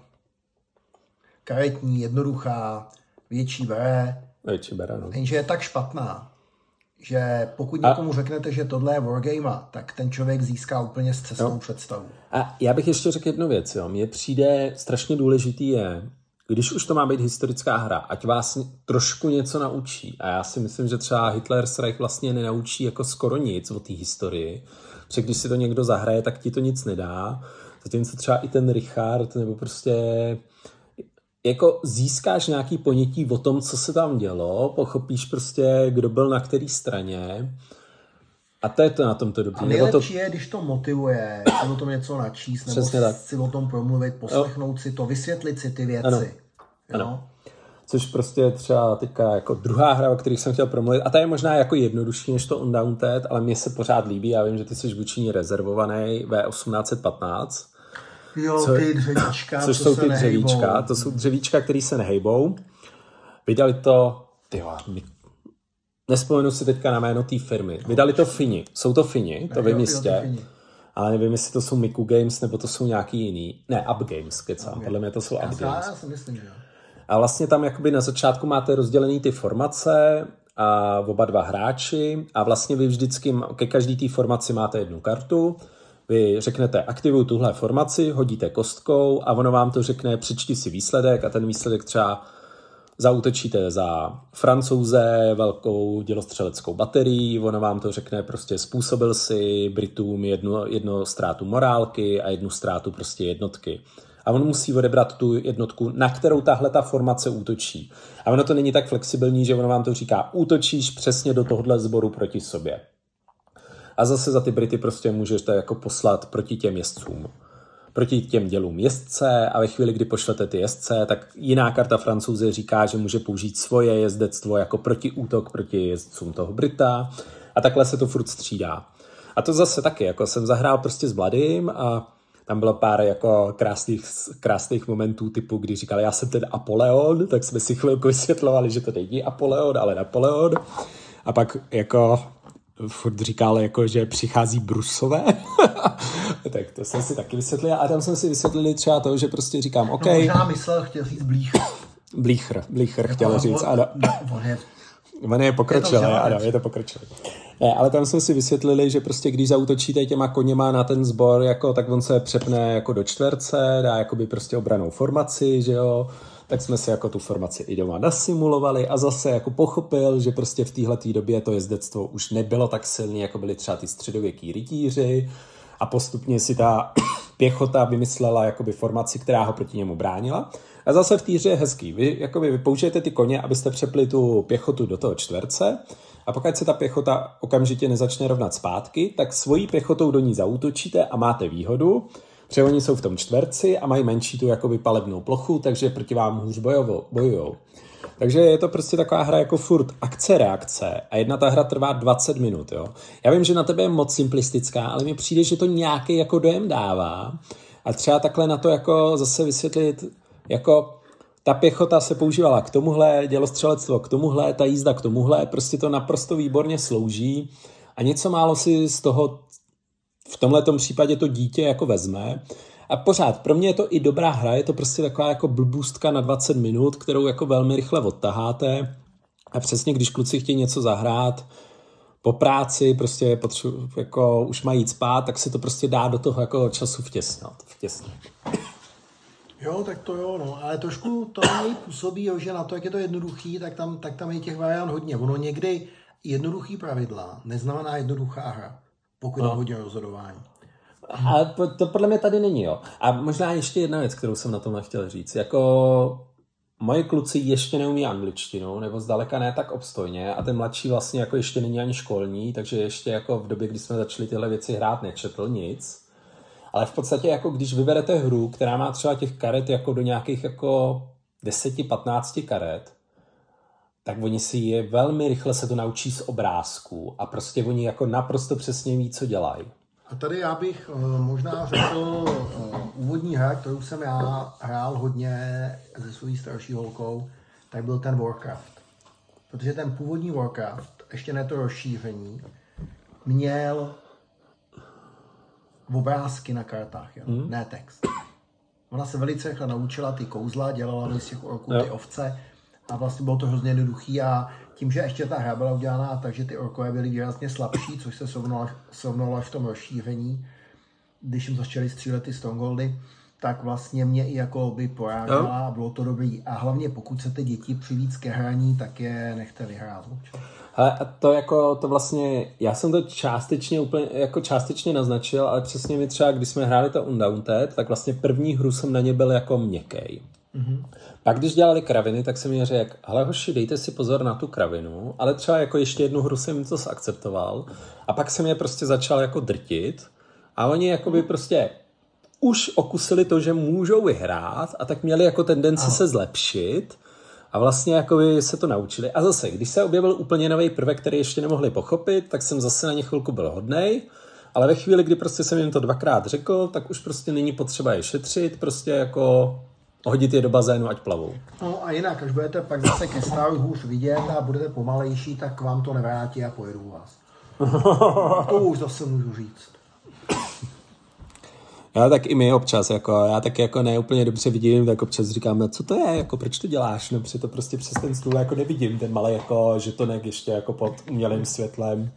karetní, jednoduchá, větší bere, no. Jenže je tak špatná, že pokud a... někomu řeknete, že tohle je wargame, tak ten člověk získá úplně zcestnou no. představu. A já bych ještě řekl jednu věc. Jo. Mně přijde strašně důležitý je, když už to má být historická hra, ať vás trošku něco naučí. A já si myslím, že třeba Hitler's Reich vlastně nenaučí jako skoro nic o té historii. Protože když si to někdo zahraje, tak ti to nic nedá. Zatímco třeba i ten Richard, nebo prostě jako získáš nějaký ponětí o tom, co se tam dělo, pochopíš prostě, kdo byl na které straně a to je to na tomto dobrý. A nejlepší to... je, když to motivuje, si o tom něco načíst, nebo tak. si o tom promluvit, poslechnout ano. si to, vysvětlit si ty věci. Ano. ano. což prostě třeba teďka jako druhá hra, o kterých jsem chtěl promluvit, a ta je možná jako jednodušší než to Undaunted, ale mně se pořád líbí, já vím, že ty jsi vůči rezervovaný V1815. Jo, co, ty dřevíčka, což jsou ty dřevíčka, to jsou dřevíčka, které se nehejbou. Vydali to, ty nespomenu si teďka na jméno té firmy. Vydali to Fini, jsou to Fini, to vím jistě. Ale nevím, jestli to jsou Miku Games, nebo to jsou nějaký jiný. Ne, Up Games, kecám. Podle mě to jsou Up Games. Já si myslím, že jo. A vlastně tam jakoby na začátku máte rozdělený ty formace a oba dva hráči a vlastně vy vždycky ke každý té formaci máte jednu kartu. Vy řeknete aktivuj tuhle formaci, hodíte kostkou a ono vám to řekne přečti si výsledek a ten výsledek třeba zautočíte za francouze velkou dělostřeleckou baterii, ono vám to řekne prostě způsobil si Britům jednu, jednu ztrátu morálky a jednu ztrátu prostě jednotky a on musí odebrat tu jednotku, na kterou tahle ta formace útočí. A ono to není tak flexibilní, že ono vám to říká, útočíš přesně do tohohle sboru proti sobě. A zase za ty Brity prostě můžete jako poslat proti těm jezdcům proti těm dělům jezdce a ve chvíli, kdy pošlete ty jezdce, tak jiná karta francouze říká, že může použít svoje jezdectvo jako protiútok proti jezdcům toho Brita a takhle se to furt střídá. A to zase taky, jako jsem zahrál prostě s Bladým a tam bylo pár jako krásných, krásných momentů typu, kdy říkali, já jsem ten Apoleon, tak jsme si chvilku vysvětlovali, že to není Apoleon, ale Napoleon. A pak jako furt říkal, jako, že přichází Brusové. tak to jsem si taky vysvětlil. A tam jsem si vysvětlili třeba to, že prostě říkám, OK. No, možná myslel, chtěl říct blíchr. Blíchr, blíchr chtěl on, říct, ano. On je, on je pokročilý, ano, je to pokročilý. Ne, ale tam jsme si vysvětlili, že prostě když zautočíte těma koněma na ten sbor, jako, tak on se přepne jako do čtverce, dá jakoby prostě obranou formaci, že jo, tak jsme si jako tu formaci i doma nasimulovali a zase jako pochopil, že prostě v téhle době to jezdectvo už nebylo tak silné, jako byly třeba ty středověký rytíři a postupně si ta pěchota vymyslela jakoby formaci, která ho proti němu bránila. A zase v týře je hezký. Vy, jakoby, vy použijete ty koně, abyste přepli tu pěchotu do toho čtverce a pokud se ta pěchota okamžitě nezačne rovnat zpátky, tak svojí pěchotou do ní zautočíte a máte výhodu, protože oni jsou v tom čtverci a mají menší tu jakoby palebnou plochu, takže proti vám hůř bojujou. Takže je to prostě taková hra jako furt akce, reakce a jedna ta hra trvá 20 minut, jo. Já vím, že na tebe je moc simplistická, ale mi přijde, že to nějaký jako dojem dává a třeba takhle na to jako zase vysvětlit, jako ta pěchota se používala k tomuhle, dělostřelectvo k tomuhle, ta jízda k tomuhle, prostě to naprosto výborně slouží a něco málo si z toho v tomhle případě to dítě jako vezme. A pořád, pro mě je to i dobrá hra, je to prostě taková jako blbůstka na 20 minut, kterou jako velmi rychle odtaháte. A přesně, když kluci chtějí něco zahrát, po práci prostě potřebu, jako už mají jít spát, tak se to prostě dá do toho jako času vtěsnat. vtěsnat. Jo, tak to jo, no, ale trošku to na působí, jo, že na to, jak je to jednoduchý, tak tam, tak tam je těch variant hodně. Ono někdy jednoduchý pravidla neznamená jednoduchá hra, pokud no. je hodně rozhodování. A to podle mě tady není, jo. A možná ještě jedna věc, kterou jsem na tom chtěl říct. Jako moje kluci ještě neumí angličtinu, nebo zdaleka ne tak obstojně a ten mladší vlastně jako ještě není ani školní, takže ještě jako v době, kdy jsme začali tyhle věci hrát, nečetl nic ale v podstatě jako když vyberete hru, která má třeba těch karet jako do nějakých jako 10-15 karet, tak oni si je velmi rychle se to naučí z obrázků a prostě oni jako naprosto přesně ví, co dělají. A tady já bych uh, možná řekl uh, úvodní hra, kterou jsem já hrál hodně se svojí starší holkou, tak byl ten Warcraft. Protože ten původní Warcraft, ještě ne to rozšíření, měl obrázky na kartách, jo? Hmm. ne text. Ona se velice rychle naučila ty kouzla, dělala z těch orků ty ovce a vlastně bylo to hrozně jednoduchý a tím, že ještě ta hra byla udělaná takže ty orkové byly výrazně slabší, což se srovnalo až v tom rozšíření, když jim začali střílet ty Strongholdy, tak vlastně mě i jako by porážela a bylo to dobrý. A hlavně pokud chcete děti přivíc ke hraní, tak je nechte vyhrát. A to jako, to vlastně, já jsem to částečně úplně, jako částečně naznačil, ale přesně mi třeba, když jsme hráli to Undaunted, tak vlastně první hru jsem na ně byl jako měkkej. Mm-hmm. Pak když dělali kraviny, tak jsem mi řekl, ale hoši, dejte si pozor na tu kravinu, ale třeba jako ještě jednu hru jsem to zakceptoval a pak jsem je prostě začal jako drtit a oni jako by prostě už okusili to, že můžou vyhrát a tak měli jako tendenci Aha. se zlepšit A vlastně jakoby se to naučili. A zase, když se objevil úplně nový prvek, který ještě nemohli pochopit, tak jsem zase na ně chvilku byl hodnej. Ale ve chvíli, kdy prostě jsem jim to dvakrát řekl, tak už prostě není potřeba je šetřit, prostě jako hodit je do bazénu, ať plavou. No a jinak, až budete pak zase ke Staru hůř vidět a budete pomalejší, tak vám to nevrátí a pojedu vás. to už zase můžu říct. Já tak i my občas, jako, já taky jako ne úplně dobře vidím, tak občas říkám, no, co to je, jako, proč to děláš, no, protože to prostě přes ten stůl jako nevidím, ten malý jako žetonek ještě jako pod umělým světlem.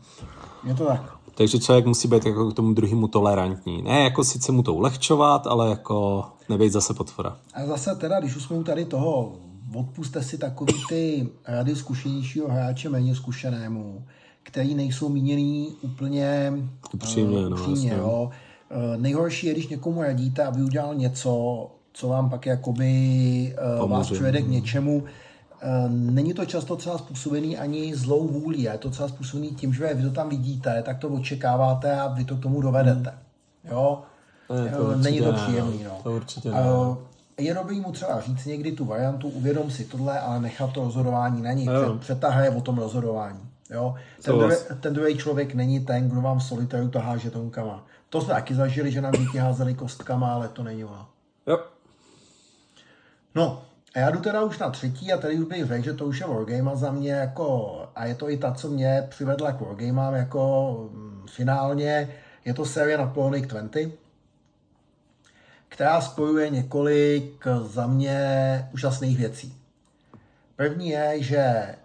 Je to tak. Takže člověk musí být jako k tomu druhému tolerantní. Ne jako sice mu to ulehčovat, ale jako nebejt zase potvora. A zase teda, když už jsme u tady toho, odpuste si takový ty rady zkušenějšího hráče méně zkušenému, který nejsou míněný úplně upřímně. Uh, upřímně no, jo. Uh, nejhorší je, když někomu radíte, aby udělal něco, co vám pak jakoby uh, vás přivede k něčemu, Není to často třeba způsobený ani zlou vůlí, je to třeba způsobený tím, že vy to tam vidíte, tak to očekáváte a vy to k tomu dovedete. Jo? Ne, to Není to příjemný. No. To určitě ne. Je dobrý mu třeba říct někdy tu variantu, uvědom si tohle, ale nechat to rozhodování na nich. Přetahra je o tom rozhodování. Jo? Ten, druhý, ten druhý člověk není ten, kdo vám solitaru to háže tonkama. To jsme taky zažili, že nám děti házeli kostkama, ale to není ono. Jo. No, a já jdu teda už na třetí a tady už bych řekl, že to už je Wargame za mě jako, a je to i ta, co mě přivedla k Wargamám jako mm, finálně, je to série Napoleonic 20, která spojuje několik za mě úžasných věcí. První je, že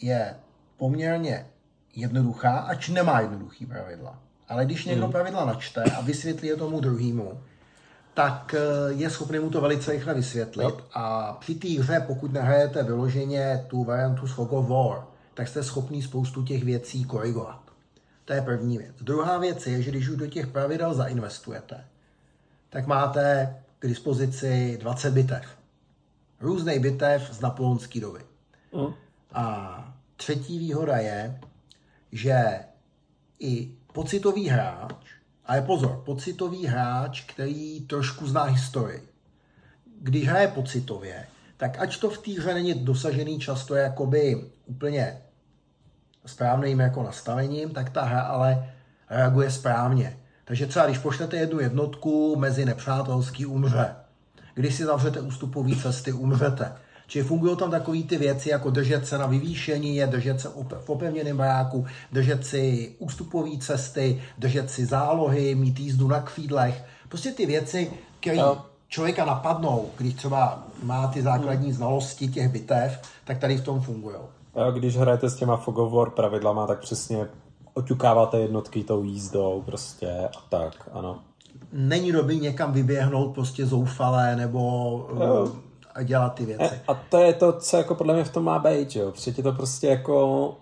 je poměrně jednoduchá, ač nemá jednoduchý pravidla. Ale když někdo hmm. pravidla načte a vysvětlí je tomu druhému, tak eh, je schopný mu to velice rychle vysvětlit. Yep. A při té hře, pokud nehrajete vyloženě tu variantu s Fog of War, tak jste schopný spoustu těch věcí korigovat. To je první věc. Druhá věc je, že když už do těch pravidel zainvestujete, tak máte k dispozici 20 bitev. Různý bitev z napoleonské doby. Mm. A třetí výhoda je, že i pocitový hráč ale pozor, pocitový hráč, který trošku zná historii. Když hraje pocitově, tak ač to v té hře není dosažený často jakoby úplně správným jako nastavením, tak ta hra ale reaguje správně. Takže třeba když pošlete jednu jednotku mezi nepřátelský umře. Když si zavřete ústupové cesty, umřete. Čili fungují tam takové ty věci, jako držet se na vyvýšení, je držet se v opevněném baráku, držet si ústupové cesty, držet si zálohy, mít jízdu na kvídlech. Prostě ty věci, které no. člověka napadnou, když třeba má ty základní hmm. znalosti těch bitev, tak tady v tom fungují. Když hrajete s těma Fog of War pravidlama, tak přesně oťukáváte jednotky tou jízdou prostě a tak, ano. Není dobrý někam vyběhnout prostě zoufalé nebo no a dělat ty věci. A to je to, co jako podle mě v tom má být, jo. Protože to prostě jako...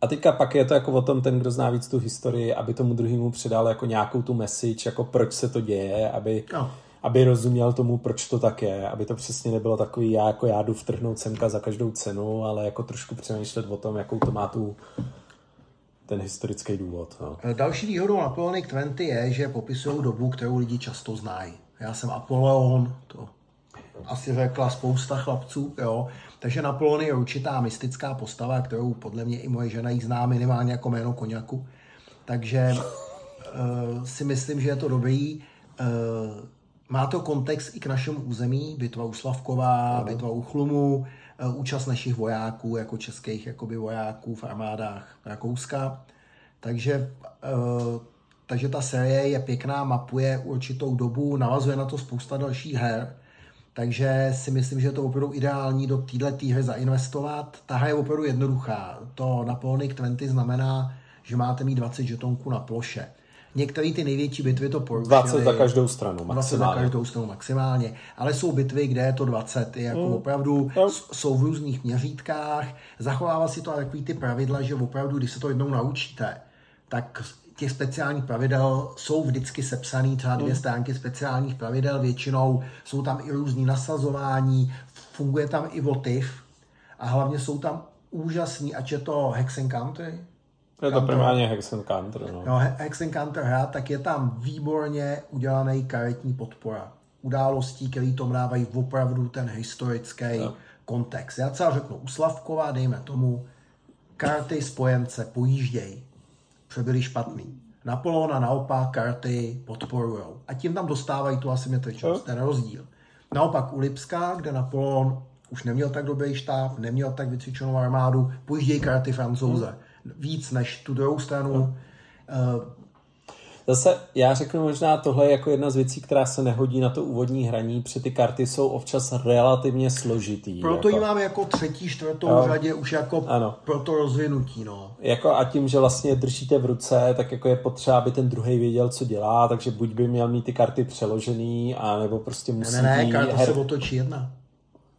A teďka pak je to jako o tom, ten, kdo zná víc tu historii, aby tomu druhému předal jako nějakou tu message, jako proč se to děje, aby, no. aby rozuměl tomu, proč to tak je, aby to přesně nebylo takový, já jako já jdu vtrhnout semka za každou cenu, ale jako trošku přemýšlet o tom, jakou to má tu ten historický důvod. No. Další výhodou Napoleonic 20 je, že popisují dobu, kterou lidi často znají. Já jsem Apoleon, to asi řekla spousta chlapců, jo. Takže Napoleon je určitá mystická postava, kterou podle mě i moje žena jí zná minimálně jako jméno koněku. Takže uh, si myslím, že je to dobrý. Uh, má to kontext i k našemu území, bitva u Slavková, uh bitva u Chlumu, uh, účast našich vojáků, jako českých jakoby vojáků v armádách Rakouska. Takže, uh, takže ta série je pěkná, mapuje určitou dobu, navazuje na to spousta dalších her. Takže si myslím, že je to opravdu ideální do této hry zainvestovat. Ta hra je opravdu jednoduchá. To Napoleonic 20 znamená, že máte mít 20 žetonků na ploše. Některé ty největší bitvy to porušily. 20 za každou stranu maximálně. 20 za každou stranu maximálně. Ale jsou bitvy, kde je to 20. Je jako mm. opravdu mm. jsou v různých měřítkách. Zachovává si to takový ty pravidla, že opravdu, když se to jednou naučíte, tak těch speciálních pravidel jsou vždycky sepsané třeba dvě hmm. stránky speciálních pravidel, většinou jsou tam i různý nasazování, funguje tam i votiv a hlavně jsou tam úžasný, ať je to Hex Country, je to primárně Hex Country. No. no Hex Country hra, tak je tam výborně udělaný karetní podpora. Událostí, které to dávají opravdu ten historický no. kontext. Já třeba řeknu, u Slavkova, dejme tomu, karty spojence pojíždějí, přebyli špatný. Napoleona naopak karty podporují. A tím tam dostávají tu asymetričnost, ten rozdíl. Naopak u Lipska, kde Napoleon už neměl tak dobrý štáb, neměl tak vycvičenou armádu, pojíždějí karty francouze. Víc než tu druhou stranu. Zase já řeknu možná tohle je jako jedna z věcí, která se nehodí na to úvodní hraní, protože ty karty jsou občas relativně složitý. Proto jako. ji mám jako třetí, čtvrtou jo. řadě už jako ano. pro to rozvinutí. No. Jako a tím, že vlastně držíte v ruce, tak jako je potřeba, aby ten druhý věděl, co dělá, takže buď by měl mít ty karty přeložený, a nebo prostě musí Ne, ne, ne, karta her... se otočí jedna.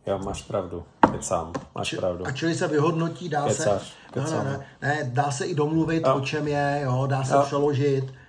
Jo, máš pravdu. Kecám, máš Či, pravdu. A čili se vyhodnotí, dá Kecáš, se... Kecám. Ne, ne, ne, dá se i domluvit, jo. o čem je, jo, dá se jo. přeložit.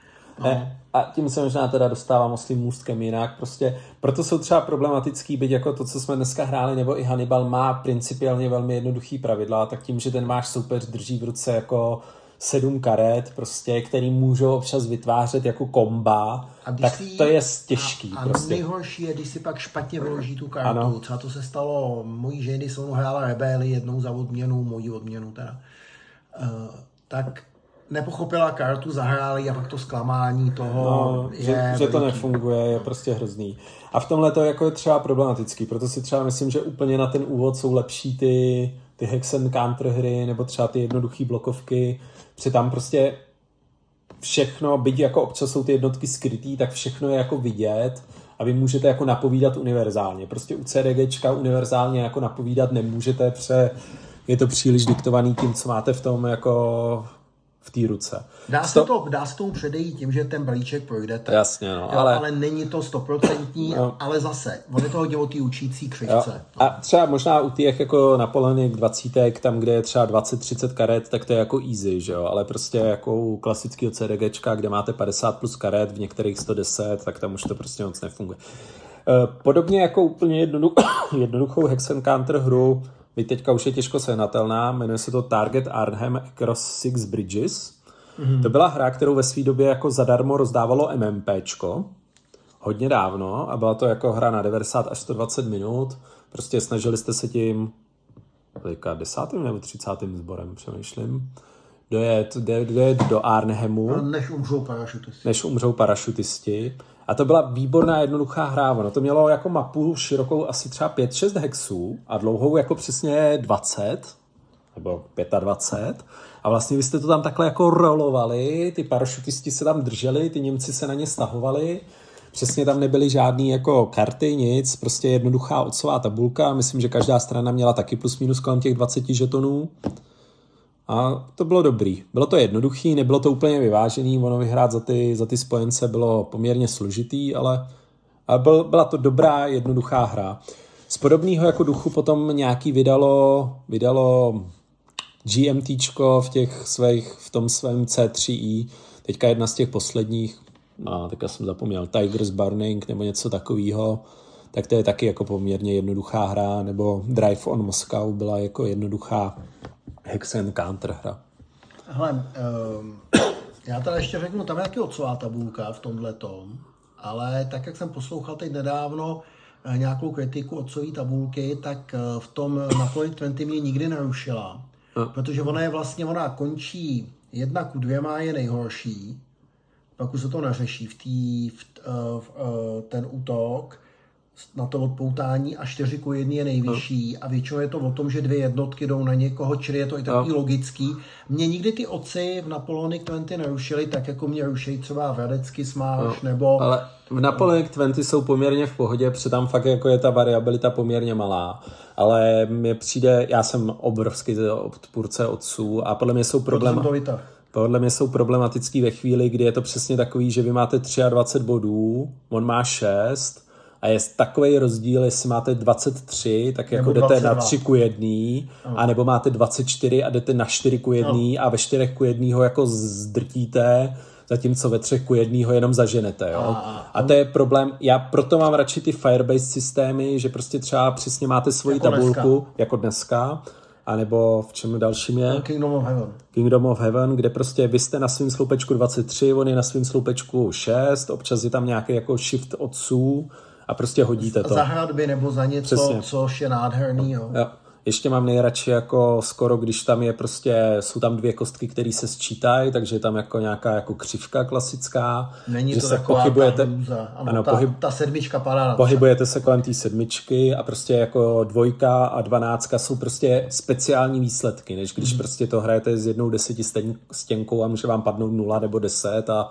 No. Ne, a tím se možná teda dostávám s tím můstkem jinak. Prostě proto jsou třeba problematický, byť jako to, co jsme dneska hráli, nebo i Hannibal má principiálně velmi jednoduchý pravidla, tak tím, že ten váš soupeř drží v ruce jako sedm karet, prostě, který můžou občas vytvářet jako komba, tak si, to je těžký. A, a prostě. nejhorší je, když si pak špatně vyloží tu kartu. Ano. Třeba to se stalo mojí ženy, jsou hrála rebeli jednou za odměnu, moji odměnu teda. Uh, tak nepochopila kartu, zahráli a pak to zklamání toho no, je že, že to nefunguje, je prostě hrozný. A v tomhle to jako je třeba problematický, proto si třeba myslím, že úplně na ten úvod jsou lepší ty, ty hex and counter hry, nebo třeba ty jednoduché blokovky, protože tam prostě všechno, byť jako občas jsou ty jednotky skrytý, tak všechno je jako vidět a vy můžete jako napovídat univerzálně. Prostě u CDGčka univerzálně jako napovídat nemůžete, pře je to příliš diktovaný tím, co máte v tom jako v té ruce. Dá se, to, dá se tomu předejít tím, že ten balíček projdete. Jasně, no, jo, ale... ale není to stoprocentní, no. ale zase, on je to hodně o té učící křivce. No. A třeba možná u těch jako Napoleonic 20, tam, kde je třeba 20-30 karet, tak to je jako easy, že jo, ale prostě jako u klasického CDGčka, kde máte 50 plus karet, v některých 110, tak tam už to prostě moc nefunguje. Eh, podobně jako úplně jednoduch- jednoduchou Hex Counter hru Byť teďka už je těžko sehnatelná, jmenuje se to Target Arnhem Across Six Bridges. Mm-hmm. To byla hra, kterou ve své době jako zadarmo rozdávalo MMPčko, hodně dávno a byla to jako hra na 90 až 120 minut. Prostě snažili jste se tím teďka desátým nebo třicátým sborem, přemýšlím, dojet, dojet do Arnhemu. Než umřou parašutisti. Než umřou parašutisti. A to byla výborná jednoduchá hra. Ono to mělo jako mapu širokou asi třeba 5-6 hexů a dlouhou jako přesně 20 nebo 25. A vlastně vy jste to tam takhle jako rolovali, ty parašutisti se tam drželi, ty Němci se na ně stahovali. Přesně tam nebyly žádné jako karty, nic, prostě jednoduchá otcová tabulka. Myslím, že každá strana měla taky plus minus kolem těch 20 žetonů. A to bylo dobrý. Bylo to jednoduchý, nebylo to úplně vyvážený, ono vyhrát za ty, za ty spojence bylo poměrně složitý, ale, ale byl, byla to dobrá, jednoduchá hra. Z podobného jako duchu potom nějaký vydalo, vydalo GMTčko v, těch svých, v tom svém C3i, teďka jedna z těch posledních, a teďka jsem zapomněl, Tigers Burning nebo něco takového, tak to je taky jako poměrně jednoduchá hra, nebo Drive on Moscow byla jako jednoduchá Hex and Counter hra. Hele, um, já teda ještě řeknu, tam je taky otcová tabulka v tomhle tom, ale tak, jak jsem poslouchal teď nedávno eh, nějakou kritiku otcové tabulky, tak eh, v tom Napoleon 20 mě nikdy nerušila, no. protože ona je vlastně, ona končí jedna ku dvěma je nejhorší, pak už se to neřeší v, tý, v, v, v ten útok, na to odpoutání a 4 ku 1 je nejvyšší no. a většinou je to o tom, že dvě jednotky jdou na někoho, čili je to i takový no. logický. Mě nikdy ty oci v Napoleonic 20 nerušily tak, jako mě ruší třeba v Radecky Smash no. nebo... Ale v Napoleonic 20 jsou poměrně v pohodě, protože tam fakt jako je ta variabilita poměrně malá. Ale mně přijde, já jsem obrovský odpůrce otců a podle mě jsou problémy. Podle mě jsou problematický ve chvíli, kdy je to přesně takový, že vy máte 23 bodů, on má 6 a je takový rozdíl, jestli máte 23, tak jako nebo jdete 22. na 3 ku 1, uh. a nebo máte 24 a jdete na 4 ku 1 no. a ve 4 ku 1 ho jako zdrtíte, zatímco ve 3 ku 1 ho jenom zaženete. Jo? A, a to je problém, já proto mám radši ty Firebase systémy, že prostě třeba přesně máte svoji jako tabulku, dneska. jako dneska, a nebo v čem dalším je? Kingdom of Heaven. Kingdom of Heaven, kde prostě vy jste na svém sloupečku 23, on je na svém sloupečku 6, občas je tam nějaký jako shift odsů, a prostě hodíte to. Za hradby nebo za něco, Přesně. což je nádherný. Jo. Jo. Ještě mám nejradši jako skoro, když tam je prostě, jsou tam dvě kostky, které se sčítají, takže je tam jako nějaká jako křivka klasická. Není že to se pohybujete, ano, ano, ta, pohyb, ta sedmička padá Pohybujete se kolem té sedmičky a prostě jako dvojka a dvanáctka jsou prostě speciální výsledky, než když mm. prostě to hrajete s jednou deseti stěnkou a může vám padnout nula nebo deset a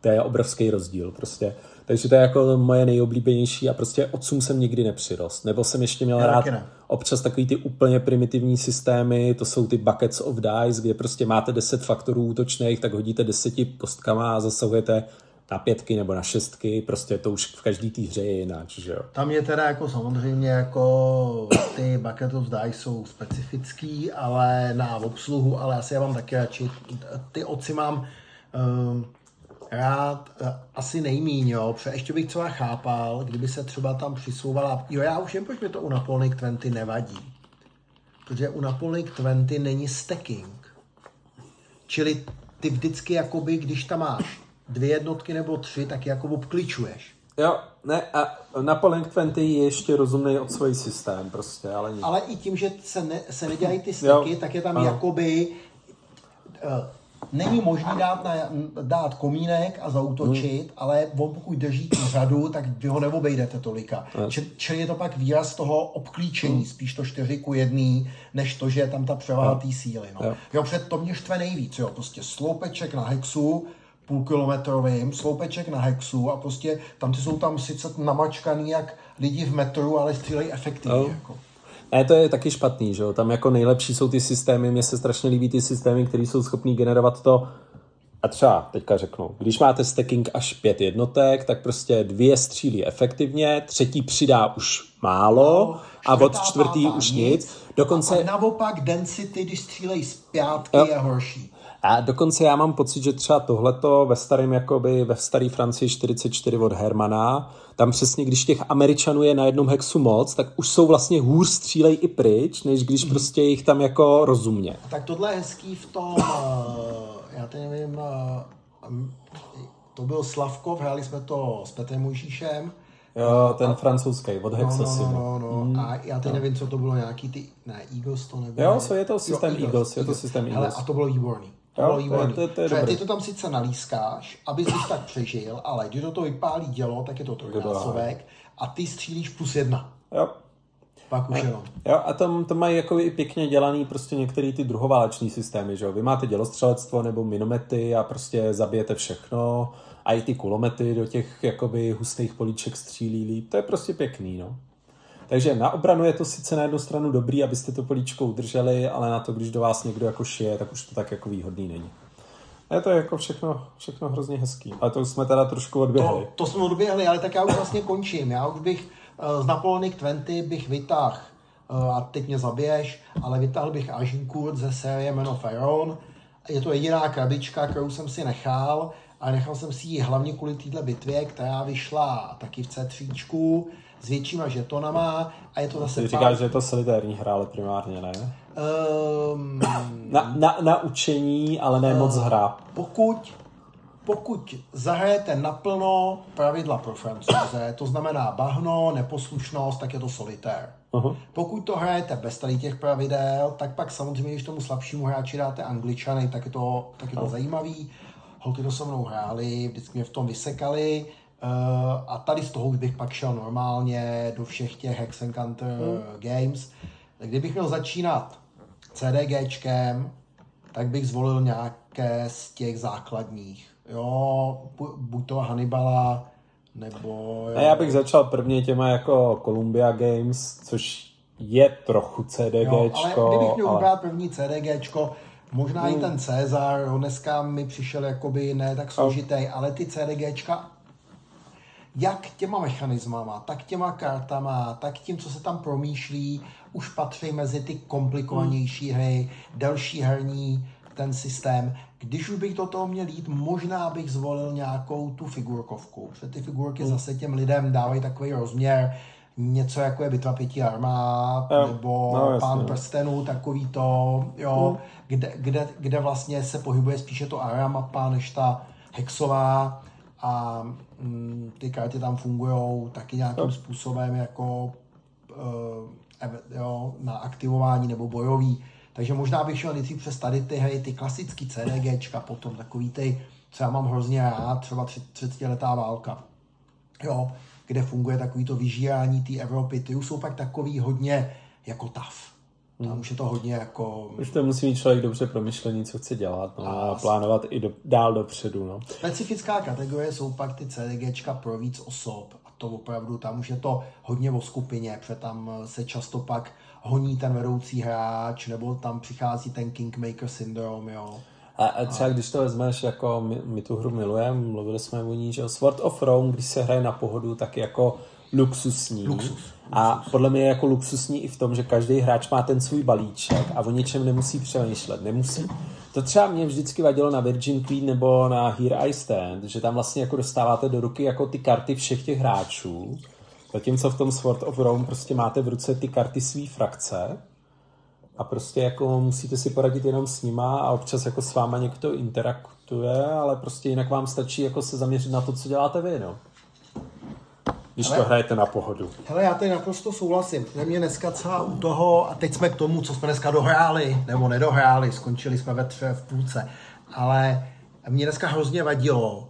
to je obrovský rozdíl prostě. Takže to je jako moje nejoblíbenější a prostě odsum jsem nikdy nepřirost. Nebo jsem ještě měl Já rád ne. občas takový ty úplně primitivní systémy, to jsou ty buckets of dice, kde prostě máte 10 faktorů útočných, tak hodíte deseti kostkama a zasahujete na pětky nebo na šestky, prostě to už v každý té hře je jinak, že jo. Tam je teda jako samozřejmě jako ty bucket of dice jsou specifický, ale na obsluhu, ale asi já mám taky radši. Ty oci mám um, rád uh, asi nejmíň, jo, protože ještě bych třeba chápal, kdyby se třeba tam přisouvala, jo, já už jen, proč mi to u Napoleonic 20 nevadí. Protože u Napoleonic 20 není stacking. Čili ty vždycky, jakoby, když tam máš dvě jednotky nebo tři, tak jako obkličuješ. Jo, ne, a Napoleon 20 je ještě rozumný od svůj systém prostě, ale nic. Ale i tím, že se, ne, se nedělají ty styky, tak je tam ano. jakoby uh, není možný dát, na, dát komínek a zautočit, hmm. ale on pokud drží tu řadu, tak vy ho neobejdete tolika. Hmm. Čili je to pak výraz toho obklíčení, hmm. spíš to 4 ku 1, než to, že je tam ta převaha hmm. té síly. No. Hmm. Jo, před to mě štve nejvíc, jo, prostě sloupeček na hexu, půlkilometrovým, sloupeček na hexu a prostě tam ty jsou tam sice namačkaný jak lidi v metru, ale střílejí efektivně. Oh. Jako. Ne, to je taky špatný, že jo? Tam jako nejlepší jsou ty systémy, mně se strašně líbí ty systémy, které jsou schopný generovat to, a třeba teďka řeknu, když máte stacking až pět jednotek, tak prostě dvě střílí efektivně, třetí přidá už málo no, a od čtvrtý už nic. nic. Dokonce... A naopak density, když střílejí z pátky, jo. je horší. A dokonce já mám pocit, že třeba tohleto ve starém, jakoby ve staré Francii 44 od Hermana, tam přesně, když těch Američanů je na jednom hexu moc, tak už jsou vlastně hůř střílej i pryč, než když mm. prostě jich tam jako rozumně. Tak tohle je hezký v tom, uh, já teď nevím, uh, to byl Slavkov, hráli jsme to s Petrem Mojžíšem, Jo, ten a, francouzský, od Hexosy. No, no, no, no. Mm. A já teď no. nevím, co to bylo, nějaký ty, ne, Eagles to nebylo. Jo, so je to systém jo, Eagles, je to systém Eagles. Hele, a to bylo výborný. To jo, bylo To, to, to je ty to tam sice nalískáš, abys když tak přežil, ale když to to vypálí dělo, tak je to trojnásobek a ty střílíš plus jedna. Jo. Pak už jenom. Jo, a tam to mají jako i pěkně dělaný prostě některé ty druhováleční systémy, že jo. Vy máte dělostřelectvo nebo minomety a prostě zabijete všechno a i ty kulomety do těch jakoby hustých políček střílí líp. To je prostě pěkný, no. Takže na obranu je to sice na jednu stranu dobrý, abyste to políčko udrželi, ale na to, když do vás někdo jako šije, tak už to tak jako výhodný není. Je to jako všechno, všechno hrozně hezký. Ale to už jsme teda trošku odběhli. To, to jsme odběhli, ale tak já už vlastně končím. Já už bych uh, z Napoleonic 20 bych vytáhl, uh, a teď mě zabiješ, ale vytáhl bych Agincourt ze série Men of Iron. Je to jediná krabička, kterou jsem si nechal, a nechal jsem si ji hlavně kvůli této bitvě, která vyšla taky v C3 s většíma žetonama a je to zase... Ty říkáš, pár... že je to solitérní hra, ale primárně ne? Um, na, na, na učení, ale ne uh, moc hra. Pokud, pokud zahrajete naplno pravidla pro francouze, to znamená bahno, neposlušnost, tak je to solitér. Uh-huh. Pokud to hrajete bez tady těch pravidel, tak pak samozřejmě, když tomu slabšímu hráči dáte angličany, tak je to, tak je to uh-huh. zajímavý. Holky to se mnou hráli, vždycky mě v tom vysekali. Uh, a tady z toho bych pak šel normálně do všech těch Hex Encounter hmm. games. Kdybych měl začínat CDGčkem, tak bych zvolil nějaké z těch základních. Jo, buď to Hannibala, nebo... Jo. Já bych začal prvně těma jako Columbia Games, což je trochu CDGčko. Jo, ale kdybych měl ale... první CDGčko, možná hmm. i ten Cezar, dneska mi přišel jakoby ne tak složitý, ale ty CDGčka jak těma mechanismama, tak těma kartama, tak tím, co se tam promýšlí, už patří mezi ty komplikovanější hmm. hry, delší herní ten systém. Když už bych do toho měl jít, možná bych zvolil nějakou tu figurkovku, protože ty figurky hmm. zase těm lidem dávají takový rozměr, něco jako je Bitva pěti armád, jo. nebo no, Pán prstenů, takový to, jo, hmm. kde, kde, kde vlastně se pohybuje spíše to Aramapa, než ta hexová a mm, ty karty tam fungují taky nějakým no. způsobem jako uh, jo, na aktivování nebo bojový. Takže možná bych šel nejdřív přes tady ty, hej, ty klasický CDGčka, potom takový ty, co já mám hrozně rád, třeba 30 letá válka. Jo, kde funguje takový to vyžírání té Evropy. Ty už jsou pak takový hodně jako tav. Tam už je to hodně jako... Už to musí mít člověk dobře promyšlený, co chce dělat no, a, a plánovat i do, dál dopředu. No. Specifická kategorie jsou pak ty CDGčka pro víc osob a to opravdu tam už je to hodně o skupině, protože tam se často pak honí ten vedoucí hráč nebo tam přichází ten Kingmaker syndrom, jo. A, a třeba když to vezmeš, jako my, my tu hru milujeme, mluvili jsme o ní, že Sword of Rome, když se hraje na pohodu, tak jako luxusní. Luxus. A podle mě je jako luxusní i v tom, že každý hráč má ten svůj balíček a o něčem nemusí přemýšlet. Nemusí. To třeba mě vždycky vadilo na Virgin Queen nebo na Here I Stand, že tam vlastně jako dostáváte do ruky jako ty karty všech těch hráčů, zatímco v tom Sword of Rome prostě máte v ruce ty karty své frakce a prostě jako musíte si poradit jenom s nima a občas jako s váma někdo interaktuje, ale prostě jinak vám stačí jako se zaměřit na to, co děláte vy, no když hele, to hrajete na pohodu. Hele, já tady naprosto souhlasím. Ze mě dneska celá u toho, a teď jsme k tomu, co jsme dneska dohráli, nebo nedohráli, skončili jsme ve tře v půlce, ale mě dneska hrozně vadilo,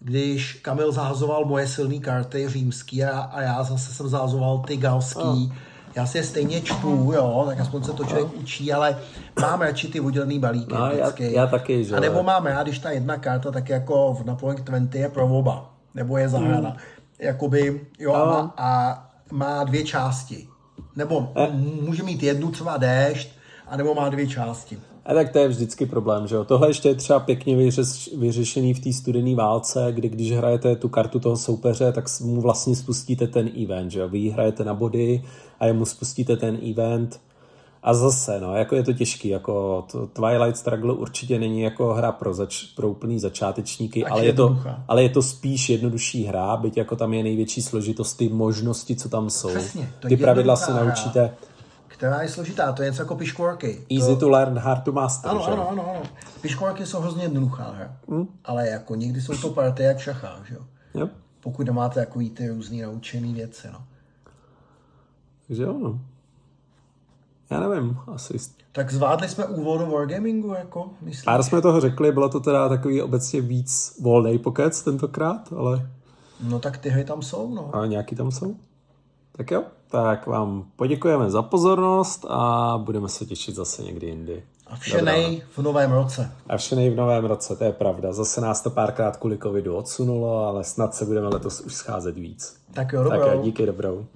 když Kamil zahazoval moje silné karty římský a, a já zase jsem zahazoval ty galský. Oh. Já si je stejně čtu, jo, tak aspoň se to člověk oh. učí, ale mám radši ty udělený balíky no, Já, já taky, že? A nebo mám já, když ta jedna karta, tak jako v Napoleon 20 je pro oba, nebo je zahrada. Hmm jakoby, jo, a, má, a má dvě části. Nebo a? může mít jednu třeba déšť, anebo má dvě části. A tak to je vždycky problém, že jo. Tohle ještě je třeba pěkně vyřeš, vyřešený v té studené válce, kdy když hrajete tu kartu toho soupeře, tak mu vlastně spustíte ten event, že jo. Vy hrajete na body a jemu spustíte ten event a zase, no, jako je to těžký, jako to Twilight Struggle určitě není jako hra pro, zač, pro úplný začátečníky, ale je, to, ale je to spíš jednodušší hra, byť jako tam je největší složitost, ty možnosti, co tam jsou. Přesně, ty pravidla si naučíte. Hra, která je složitá, to je něco jako piškvorky. Easy to, to learn, hard to master. Ano, že? ano, ano, ano. Piškvorky jsou hrozně jednoduchá hra, hmm? ale jako někdy jsou to party jak šachá, že jo? Yep. Pokud nemáte takový ty různý naučený věci, no. Takže jo, no. Já nevím, asi. Tak zvládli jsme úvod do Wargamingu, jako, myslím. Pár jsme toho řekli, bylo to teda takový obecně víc volný pokec tentokrát, ale... No tak ty hry tam jsou, no. A nějaký tam jsou. Tak jo, tak vám poděkujeme za pozornost a budeme se těšit zase někdy jindy. A všenej v novém roce. A všenej v novém roce, to je pravda. Zase nás to párkrát kvůli covidu odsunulo, ale snad se budeme letos už scházet víc. Tak jo, dobrou. Tak jo, díky, dobrou.